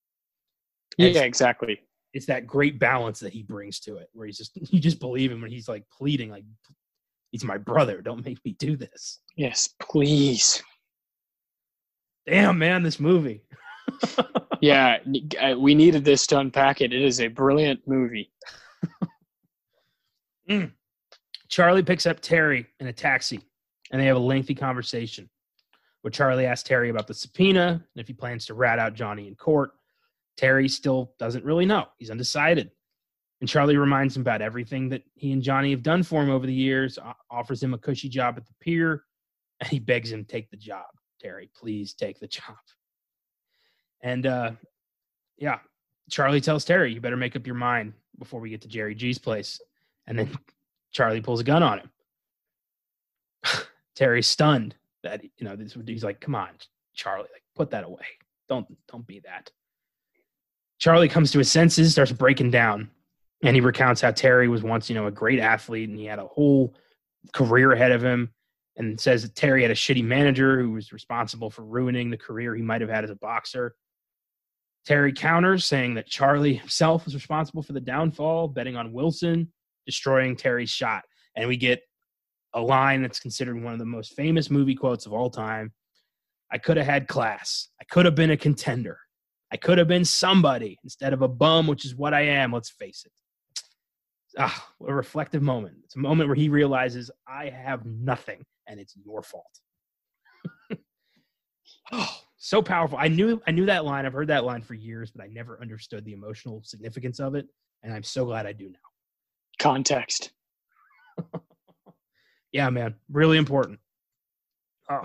And yeah, exactly. It's that great balance that he brings to it, where he's just you just believe him when he's like pleading, like he's my brother. Don't make me do this. Yes, please. Damn, man, this movie. yeah, we needed this to unpack it. It is a brilliant movie. Mm. Charlie picks up Terry in a taxi, and they have a lengthy conversation where Charlie asks Terry about the subpoena and if he plans to rat out Johnny in court. Terry still doesn't really know. He's undecided. And Charlie reminds him about everything that he and Johnny have done for him over the years, offers him a cushy job at the pier, and he begs him take the job. Terry, please take the job. And uh, yeah, Charlie tells Terry, you better make up your mind before we get to Jerry G's place. And then Charlie pulls a gun on him. Terry's stunned that you know this he's like, "Come on, Charlie, like put that away. Don't don't be that." Charlie comes to his senses, starts breaking down, and he recounts how Terry was once, you know, a great athlete and he had a whole career ahead of him. and says that Terry had a shitty manager who was responsible for ruining the career he might have had as a boxer. Terry counters, saying that Charlie himself was responsible for the downfall, betting on Wilson, destroying Terry's shot. And we get a line that's considered one of the most famous movie quotes of all time. I could have had class. I could have been a contender. I could have been somebody instead of a bum, which is what I am. Let's face it. Ah, a reflective moment. It's a moment where he realizes I have nothing and it's your fault. oh, so powerful. I knew I knew that line. I've heard that line for years, but I never understood the emotional significance of it, and I'm so glad I do now. Context. yeah, man, really important. Oh.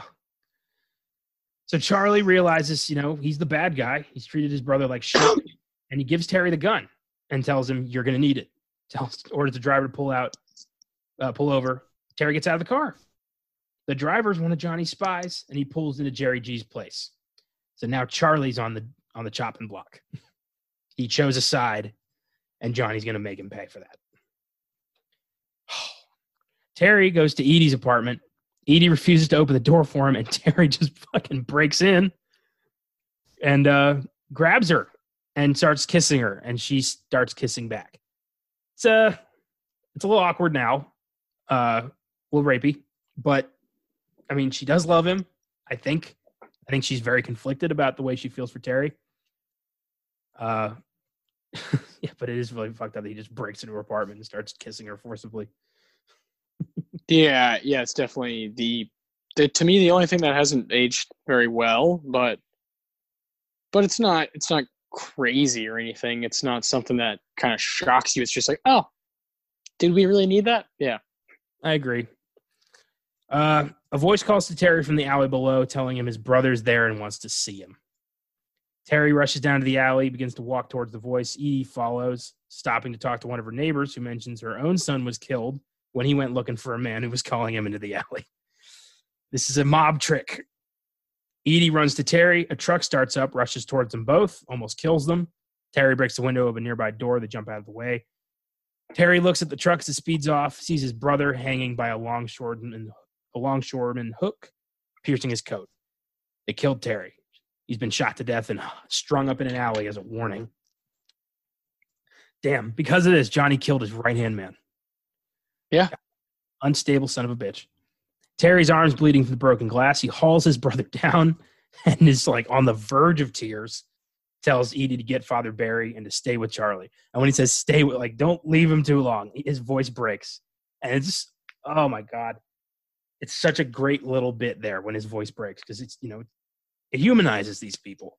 So Charlie realizes, you know, he's the bad guy. He's treated his brother like shit, and he gives Terry the gun and tells him, "You're going to need it." Tells orders the driver to pull out, uh, pull over. Terry gets out of the car. The driver's one of Johnny's spies, and he pulls into Jerry G's place. So now Charlie's on the on the chopping block. he chose a side, and Johnny's going to make him pay for that. Terry goes to Edie's apartment. Edie refuses to open the door for him, and Terry just fucking breaks in and uh, grabs her and starts kissing her, and she starts kissing back. It's uh, it's a little awkward now, uh, a little rapey, but I mean, she does love him. I think. I think she's very conflicted about the way she feels for Terry. Uh, yeah, but it is really fucked up that he just breaks into her apartment and starts kissing her forcibly. yeah, yeah, it's definitely the, the to me the only thing that hasn't aged very well, but but it's not it's not crazy or anything. It's not something that kind of shocks you. It's just like, oh, did we really need that? Yeah, I agree. Uh, a voice calls to Terry from the alley below, telling him his brother's there and wants to see him. Terry rushes down to the alley, begins to walk towards the voice. Edie follows, stopping to talk to one of her neighbors who mentions her own son was killed when he went looking for a man who was calling him into the alley. This is a mob trick. Edie runs to Terry. A truck starts up, rushes towards them both, almost kills them. Terry breaks the window of a nearby door. They jump out of the way. Terry looks at the truck as it speeds off, sees his brother hanging by a longshoreman a longshoreman hook piercing his coat. They killed Terry. He's been shot to death and strung up in an alley as a warning. Damn, because of this, Johnny killed his right hand man. Yeah. Unstable son of a bitch. Terry's arms bleeding from the broken glass. He hauls his brother down and is like on the verge of tears. Tells Edie to get Father Barry and to stay with Charlie. And when he says stay with, like, don't leave him too long, his voice breaks. And it's, oh my God it's such a great little bit there when his voice breaks because it's you know it humanizes these people.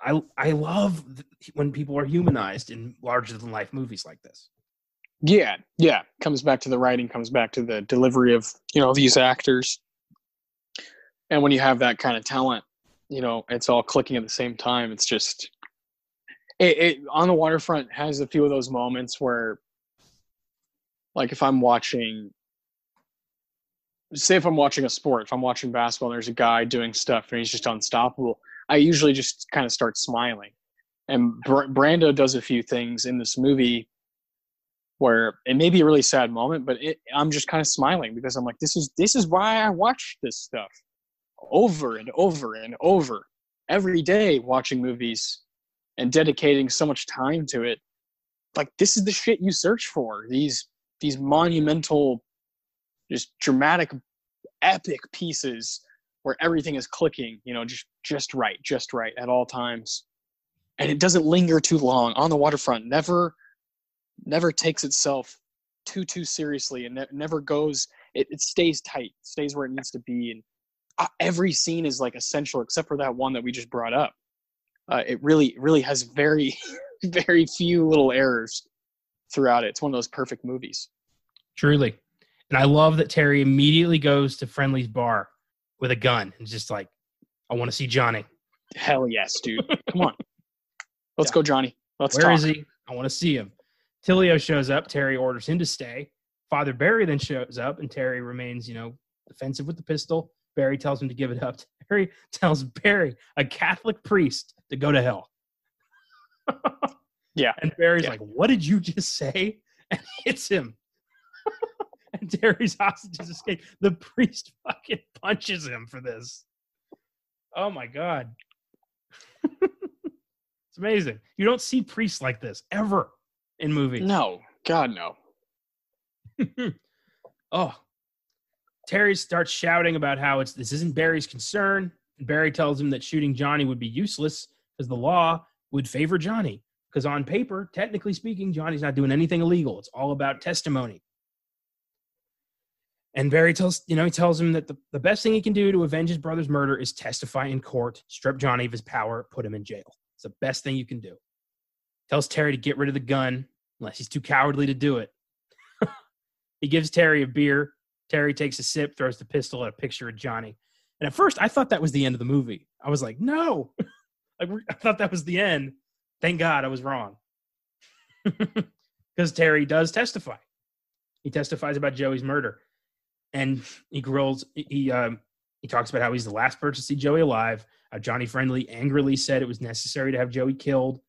I I love when people are humanized in larger than life movies like this. Yeah, yeah, comes back to the writing, comes back to the delivery of you know these actors, and when you have that kind of talent, you know it's all clicking at the same time. It's just it, it on the waterfront has a few of those moments where, like if I'm watching say if I'm watching a sport, if I'm watching basketball, and there's a guy doing stuff and he's just unstoppable. I usually just kind of start smiling. And Br- Brando does a few things in this movie where it may be a really sad moment, but it, I'm just kind of smiling because I'm like, this is this is why I watch this stuff over and over and over every day, watching movies and dedicating so much time to it. Like this is the shit you search for. These these monumental just dramatic epic pieces where everything is clicking you know just just right just right at all times and it doesn't linger too long on the waterfront never never takes itself too too seriously and ne- never goes it, it stays tight stays where it needs to be and uh, every scene is like essential except for that one that we just brought up uh, it really really has very very few little errors throughout it it's one of those perfect movies truly and I love that Terry immediately goes to Friendly's bar with a gun and just like, I want to see Johnny. Hell yes, dude. Come on. Let's yeah. go, Johnny. Let's Where talk. is he? I want to see him. Tilio shows up. Terry orders him to stay. Father Barry then shows up, and Terry remains, you know, defensive with the pistol. Barry tells him to give it up. Terry tells Barry, a Catholic priest, to go to hell. yeah. And Barry's yeah. like, What did you just say? And hits him. and Terry's hostages escape. The priest fucking punches him for this. Oh my god. it's amazing. You don't see priests like this ever in movies. No, God, no. oh. Terry starts shouting about how it's this isn't Barry's concern. And Barry tells him that shooting Johnny would be useless because the law would favor Johnny. Because on paper, technically speaking, Johnny's not doing anything illegal. It's all about testimony. And Barry tells, you know, he tells him that the, the best thing he can do to avenge his brother's murder is testify in court, strip Johnny of his power, put him in jail. It's the best thing you can do. Tells Terry to get rid of the gun, unless he's too cowardly to do it. he gives Terry a beer. Terry takes a sip, throws the pistol at a picture of Johnny. And at first, I thought that was the end of the movie. I was like, no. I thought that was the end. Thank God I was wrong. Because Terry does testify. He testifies about Joey's murder and he grills. He um, he talks about how he's the last person to see Joey alive. How Johnny Friendly angrily said it was necessary to have Joey killed.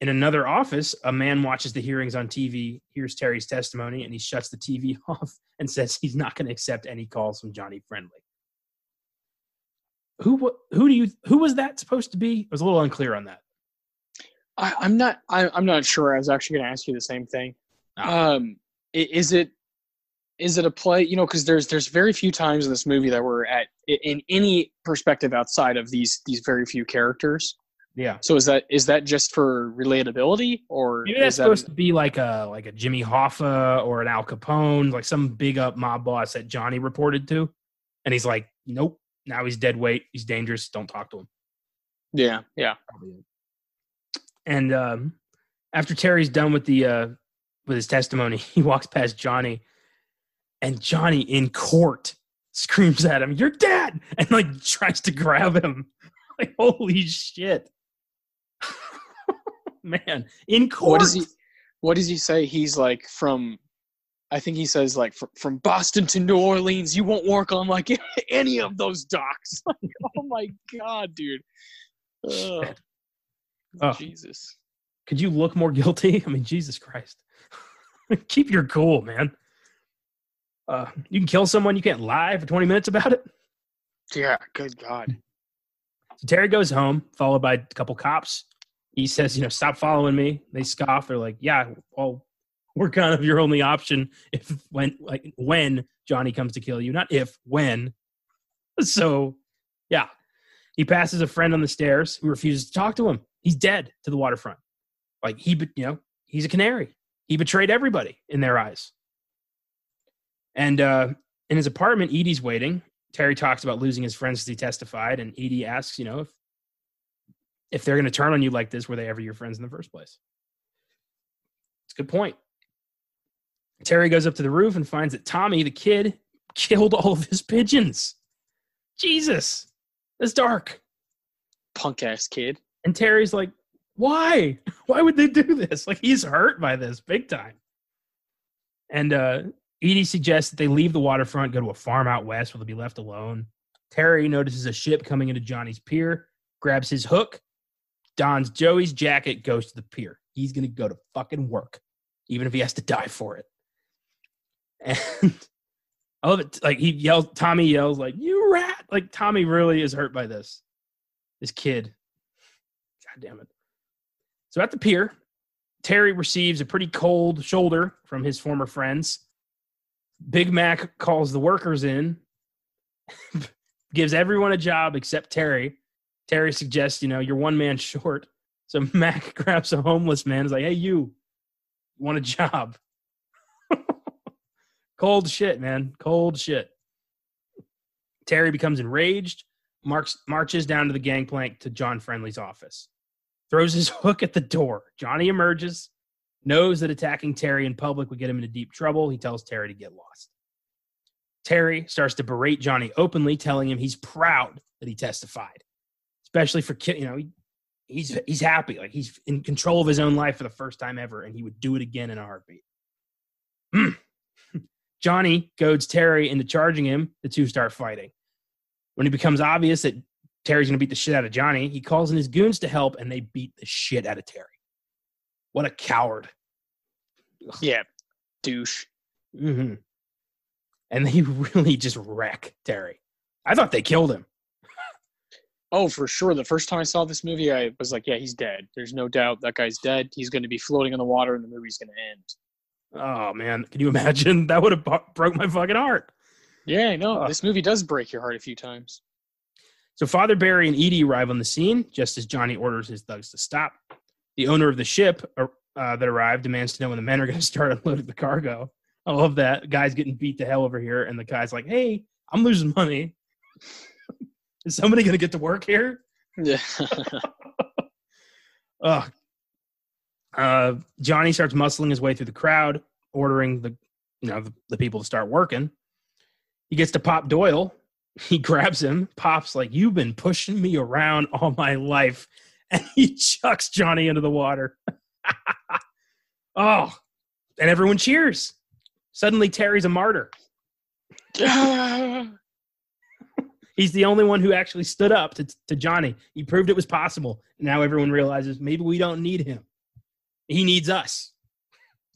In another office, a man watches the hearings on TV, hears Terry's testimony, and he shuts the TV off and says he's not going to accept any calls from Johnny Friendly. Who who do you who was that supposed to be? I was a little unclear on that. I, I'm not. I, I'm not sure. I was actually going to ask you the same thing. Ah. Um, is it is it a play? You know, because there's there's very few times in this movie that we're at in any perspective outside of these these very few characters. Yeah, So is that is that just for relatability or maybe that's is that supposed to be like a like a Jimmy Hoffa or an Al Capone, like some big up mob boss that Johnny reported to, and he's like, nope, now he's dead weight, he's dangerous, don't talk to him. yeah yeah And um, after Terry's done with the uh, with his testimony, he walks past Johnny, and Johnny in court screams at him, "You're dead!" and like tries to grab him. Like holy shit, man! In court, what does he what does he say he's like from i think he says like from, from boston to new orleans you won't work on like any of those docks like oh my god dude. Oh. jesus Could you look more guilty? I mean, Jesus Christ. Keep your cool, man. Uh, you can kill someone, you can't lie for 20 minutes about it. yeah good god So Terry goes home, followed by a couple cops. He says, you know, stop following me. They scoff. They're like, yeah, well, we're kind of your only option if when like when Johnny comes to kill you, not if, when. So yeah. He passes a friend on the stairs who refuses to talk to him. He's dead to the waterfront. Like he, you know, he's a canary. He betrayed everybody in their eyes. And uh, in his apartment, Edie's waiting. Terry talks about losing his friends as he testified, and Edie asks, you know, if if they're going to turn on you like this, were they ever your friends in the first place? It's a good point. Terry goes up to the roof and finds that Tommy, the kid, killed all of his pigeons. Jesus, it's dark. punk ass kid And Terry's like, why? Why would they do this? Like he's hurt by this big time. And uh Edie suggests that they leave the waterfront, go to a farm out west where they'll be left alone. Terry notices a ship coming into Johnny's pier, grabs his hook, dons Joey's jacket, goes to the pier. He's gonna go to fucking work, even if he has to die for it. And I love it. Like he yells, Tommy yells, like, you rat. Like Tommy really is hurt by this. This kid. God damn it. So at the pier, Terry receives a pretty cold shoulder from his former friends. Big Mac calls the workers in, gives everyone a job except Terry. Terry suggests, you know, you're one man short. So Mac grabs a homeless man. Is like, hey, you want a job? Cold shit, man. Cold shit. Terry becomes enraged, marks, marches down to the gangplank to John Friendly's office, throws his hook at the door. Johnny emerges, knows that attacking Terry in public would get him into deep trouble. He tells Terry to get lost. Terry starts to berate Johnny openly, telling him he's proud that he testified, especially for ki- you know he, he's he's happy, like he's in control of his own life for the first time ever, and he would do it again in a heartbeat. Johnny goads Terry into charging him. The two start fighting. When it becomes obvious that Terry's going to beat the shit out of Johnny, he calls in his goons to help, and they beat the shit out of Terry. What a coward! yeah douche hmm and they really just wreck Terry. I thought they killed him. Oh, for sure. The first time I saw this movie, I was like, yeah, he's dead. There's no doubt that guy's dead. He's going to be floating in the water and the movie's going to end. Oh man, can you imagine? That would have broke my fucking heart. Yeah, I know. Uh, this movie does break your heart a few times. So Father Barry and Edie arrive on the scene just as Johnny orders his thugs to stop. The owner of the ship uh, uh that arrived demands to know when the men are going to start unloading the cargo. I love that. Guy's getting beat to hell over here, and the guy's like, "Hey, I'm losing money. Is somebody going to get to work here?" Yeah. Ugh. Uh, Johnny starts muscling his way through the crowd, ordering the you know the, the people to start working. He gets to Pop Doyle. He grabs him. Pop's like, "You've been pushing me around all my life," and he chucks Johnny into the water. oh, and everyone cheers. Suddenly, Terry's a martyr. He's the only one who actually stood up to, to Johnny. He proved it was possible. Now everyone realizes maybe we don't need him. He needs us.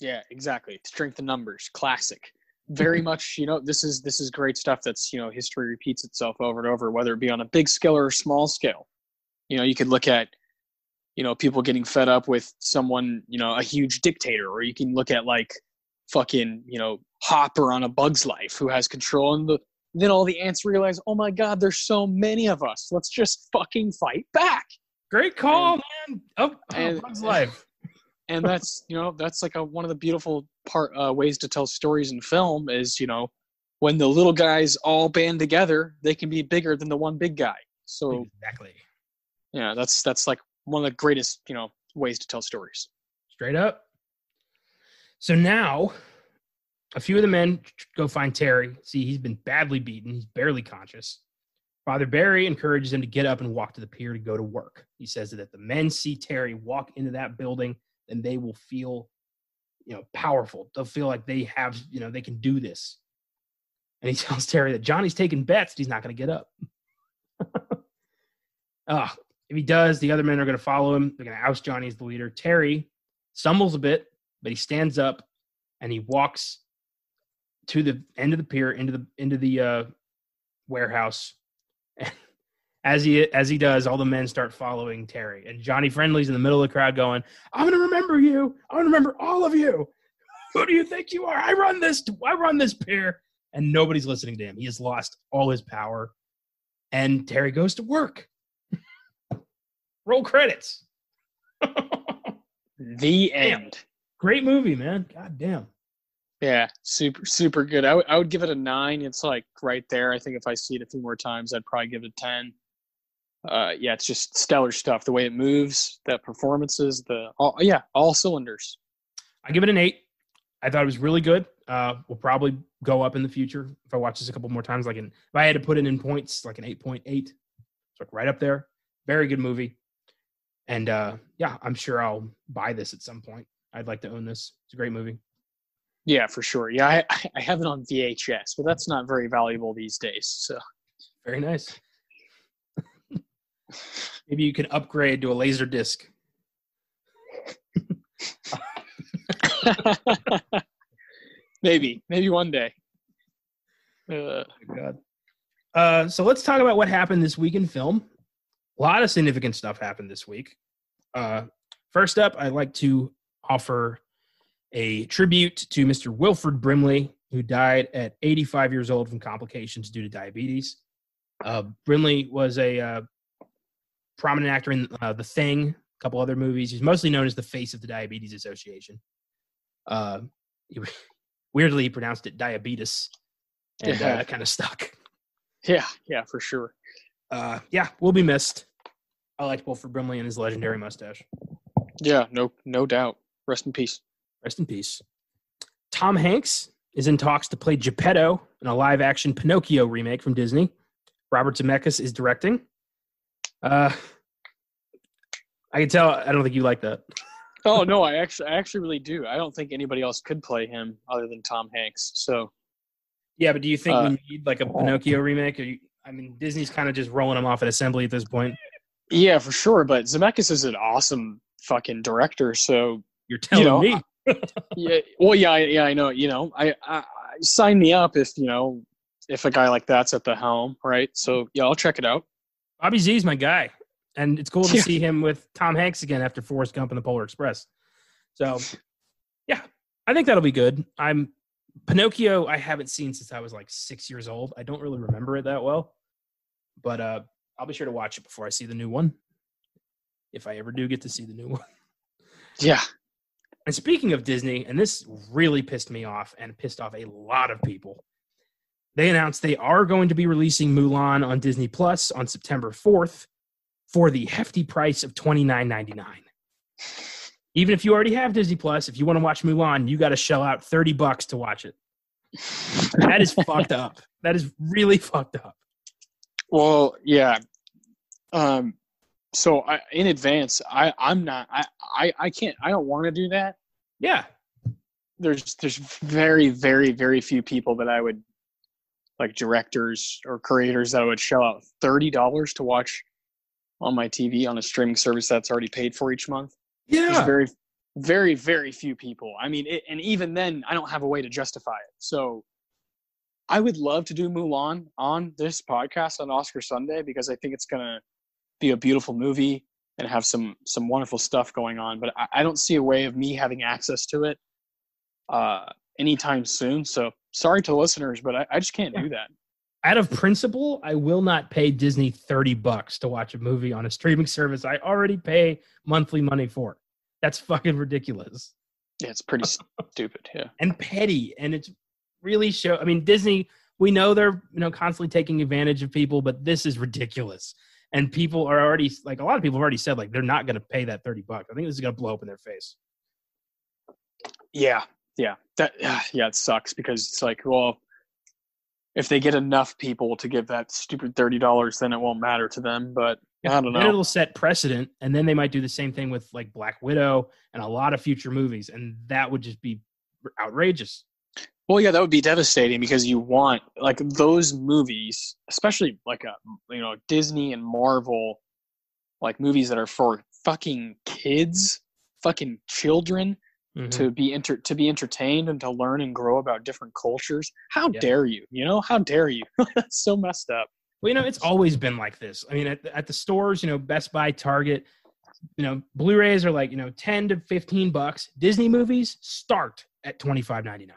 Yeah, exactly. Strength in numbers, classic. Very much, you know, this is this is great stuff. That's you know, history repeats itself over and over, whether it be on a big scale or a small scale. You know, you could look at, you know, people getting fed up with someone, you know, a huge dictator, or you can look at like fucking, you know, Hopper on a Bug's Life who has control, and the then all the ants realize, oh my god, there's so many of us. Let's just fucking fight back. Great call, and, man. Oh, Bug's Life and that's you know that's like a, one of the beautiful part uh, ways to tell stories in film is you know when the little guys all band together they can be bigger than the one big guy so exactly yeah that's that's like one of the greatest you know ways to tell stories straight up so now a few of the men go find terry see he's been badly beaten he's barely conscious Father Barry encourages him to get up and walk to the pier to go to work. He says that if the men see Terry walk into that building, then they will feel, you know, powerful. They'll feel like they have, you know, they can do this. And he tells Terry that Johnny's taking bets that he's not going to get up. Ah, if he does, the other men are going to follow him. They're going to oust Johnny as the leader. Terry stumbles a bit, but he stands up and he walks to the end of the pier into the into the uh, warehouse. as he as he does, all the men start following Terry, and Johnny Friendly's in the middle of the crowd going, "I'm going to remember you. I'm going to remember all of you. Who do you think you are? I run this. I run this pier." And nobody's listening to him. He has lost all his power, and Terry goes to work. Roll credits. the end. Great movie, man. God damn. Yeah, super super good. I, w- I would give it a nine. It's like right there. I think if I see it a few more times, I'd probably give it a ten uh, yeah, it's just stellar stuff. The way it moves, the performances, the all, yeah, all cylinders. I give it an eight. I thought it was really good. Uh, will probably go up in the future if I watch this a couple more times. Like, in, if I had to put it in points, like an eight point eight, it's like right up there. Very good movie, and uh, yeah, I'm sure I'll buy this at some point. I'd like to own this. It's a great movie. Yeah, for sure. Yeah, I, I have it on VHS, but that's not very valuable these days. So very nice. Maybe you can upgrade to a laser disc. maybe, maybe one day. Uh, oh God. Uh, so let's talk about what happened this week in film. A lot of significant stuff happened this week. Uh, first up, I'd like to offer a tribute to Mr. Wilford Brimley, who died at 85 years old from complications due to diabetes. Uh, Brimley was a uh, prominent actor in uh, The Thing, a couple other movies. He's mostly known as the face of the Diabetes Association. Uh, he, weirdly, he pronounced it diabetes, and yeah. uh, kind of stuck. Yeah, yeah, for sure. Uh, yeah, will be missed. I liked Wilford Brimley and his legendary mustache. Yeah, no, no doubt. Rest in peace. Rest in peace. Tom Hanks is in talks to play Geppetto in a live-action Pinocchio remake from Disney. Robert Zemeckis is directing. Uh, I can tell. I don't think you like that. oh no, I actually, I actually really do. I don't think anybody else could play him other than Tom Hanks. So, yeah, but do you think uh, we need like a Pinocchio remake? You, I mean, Disney's kind of just rolling him off at assembly at this point. Yeah, for sure. But Zemeckis is an awesome fucking director. So you're telling you know, me. Yeah. Well, yeah, yeah, I know. You know, I, I sign me up if you know if a guy like that's at the helm, right? So yeah, I'll check it out. Bobby Z is my guy, and it's cool to Yeah. see him with Tom Hanks again after Forrest Gump and the Polar Express. So, yeah, I think that'll be good. I'm Pinocchio. I haven't seen since I was like six years old. I don't really remember it that well, but uh, I'll be sure to watch it before I see the new one, if I ever do get to see the new one. Yeah. And speaking of Disney, and this really pissed me off and pissed off a lot of people. They announced they are going to be releasing Mulan on Disney Plus on September 4th for the hefty price of $29.99. Even if you already have Disney Plus, if you want to watch Mulan, you got to shell out 30 bucks to watch it. That is fucked up. That is really fucked up. Well, yeah. Um, so I, in advance, I, I'm not. I, I, I can't. I don't want to do that. Yeah. There's, there's very, very, very few people that I would, like directors or creators that I would shell out thirty dollars to watch on my TV on a streaming service that's already paid for each month. There's Yeah. very, very, very few people. I mean, it, and even then, I don't have a way to justify it. So, I would love to do Mulan on this podcast on Oscar Sunday because I think it's gonna be a beautiful movie and have some some wonderful stuff going on. But I, I don't see a way of me having access to it uh, anytime soon. So sorry to listeners, but I, I just can't do that. out of principle, I will not pay Disney 30 bucks to watch a movie on a streaming service I already pay monthly money for. That's fucking ridiculous Yeah, it's pretty stupid. Yeah. and petty. And it's really show. I mean, Disney, we know they're, you know, constantly taking advantage of people, but this is ridiculous. And people are already, like, a lot of people have already said, like, they're not going to pay that 30 bucks. I think this is going to blow up in their face. Yeah, yeah, that yeah, it sucks because it's like, well, if they get enough people to give that stupid thirty dollars, then it won't matter to them. But I don't Then know. it'll set precedent, and then they might do the same thing with like Black Widow and a lot of future movies, and that would just be outrageous. Well, yeah, that would be devastating because you want like those movies, especially like a you know Disney and Marvel, like movies that are for fucking kids, fucking children Mhm. to be enter to be entertained and to learn and grow about different cultures. How Yeah. dare you? You know how dare you? That's so messed up. Well, you know, it's always been like this. I mean, at, at the stores, you know, Best Buy, Target, you know, Blu-rays are like, you know, 10 to 15 bucks. Disney movies start at 25.99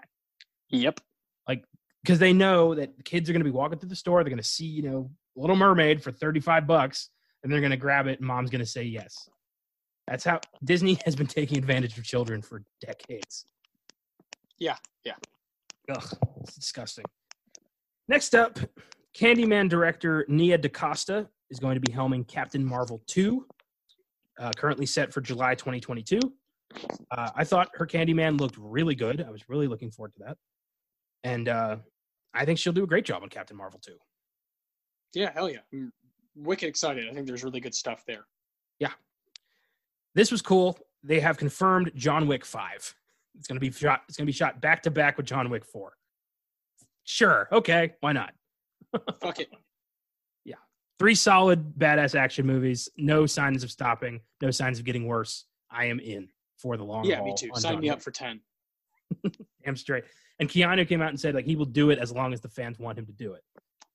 Yep. Like because they know that the kids are going to be walking through the store, they're going to see, you know, Little Mermaid for 35 bucks and they're going to grab it and mom's going to say yes. That's how Disney has been taking advantage of children for decades. Yeah, yeah. Ugh, it's disgusting. Next up, Candyman director Nia DaCosta is going to be helming Captain Marvel 2, uh, currently set for July 2022. Uh, I thought her Candyman looked really good. I was really looking forward to that. And uh, I think she'll do a great job on Captain Marvel too. Yeah, hell yeah. I'm wicked excited. I think there's really good stuff there. Yeah, this was cool. They have confirmed John Wick 5. It's going to be shot it's to be shot back to back with John Wick 4. Sure. Okay, why not? Fuck it. Yeah. three solid badass action movies no signs of stopping no signs of getting worse i am in for the long Yeah, haul me too. Sign John me Wick. up for ten. damn straight and keanu came out and said like he will do it as long as the fans want him to do it.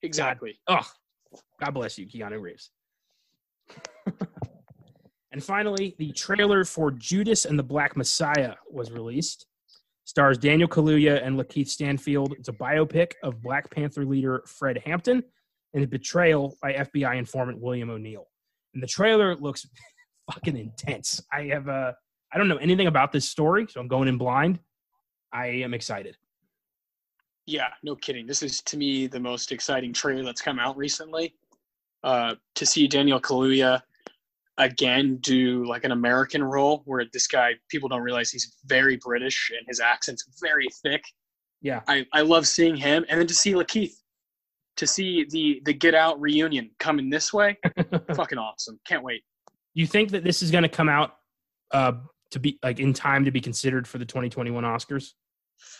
Exactly. oh god bless you keanu reeves. And finally the trailer for judas and the black messiah was released. Stars daniel kaluuya and lakeith stanfield. It's a biopic of black panther leader fred hampton and his betrayal by fbi informant william o'neill. And the trailer looks fucking intense. I have uh i don't know anything about this story so i'm going in blind i am excited Yeah, no kidding. This is to me the most exciting trailer that's come out recently. Uh, to see Daniel Kaluuya again do like an American role, where this guy people don't realize he's very British and his accent's very thick. yeah I, I love seeing him, and then to see Lakeith, to see the the Get Out reunion coming this way, fucking awesome. Can't wait. you think that this is going to come out uh to be like in time to be considered for the 2021 oscars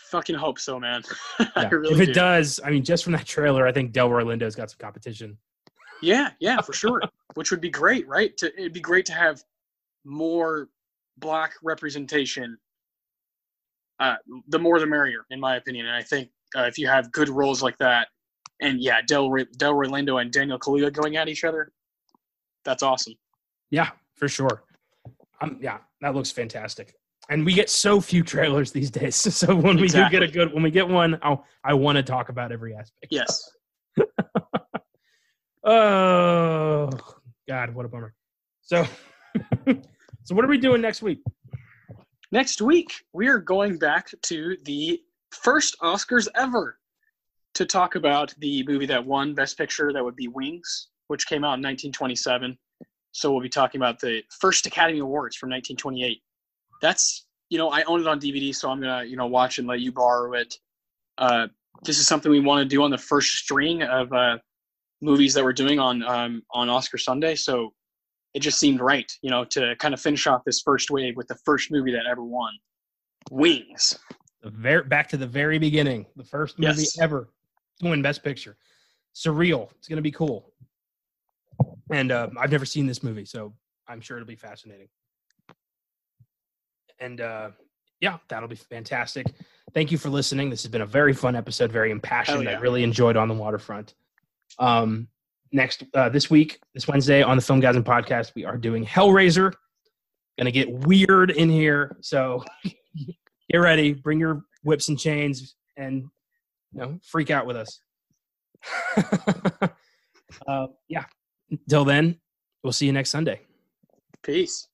Fucking hope so, man. Yeah. really if it do. does i mean just from that trailer i think delroy lindo's got some competition Yeah, yeah, for sure. Which would be great, right? To it'd be great to have more black representation. Uh, the more the merrier, in my opinion. And I think uh, if you have good roles like that, and yeah, Del Delroy Lindo and Daniel Kaluuya going at each other, that's awesome. Yeah, for sure. Um, yeah, that looks fantastic. And we get so few trailers these days. So when we exactly. do get a good, when we get one, I'll, I want to talk about every aspect. Yes. oh God, what a bummer. So, so what are we doing next week? Next week, we are going back to the first Oscars ever to talk about the movie that won Best Picture. That would be Wings, which came out in 1927. So we'll be talking about the first Academy Awards from 1928. That's you know I own it on DVD, so I'm gonna you know watch and let you borrow it. Uh, this is something we want to do on the first string of uh, movies that we're doing on um, on Oscar Sunday. So it just seemed right, you know, to kind of finish off this first wave with the first movie that ever won, Wings. The very back to the very beginning, the first movie yes. ever to win Best Picture. Surreal. It's gonna be cool. And uh, I've never seen this movie, so I'm sure it'll be fascinating. And uh, yeah, that'll be fantastic. Thank you for listening. This has been a very fun episode, very impassioned. Yeah. I really enjoyed on the waterfront. Um, next uh, this week, this Wednesday on the Filmgazm Podcast, we are doing Hellraiser. Gonna get weird in here, so get ready. Bring your whips and chains, and you know, freak out with us. uh, yeah. Until then, we'll see you next Sunday. Peace.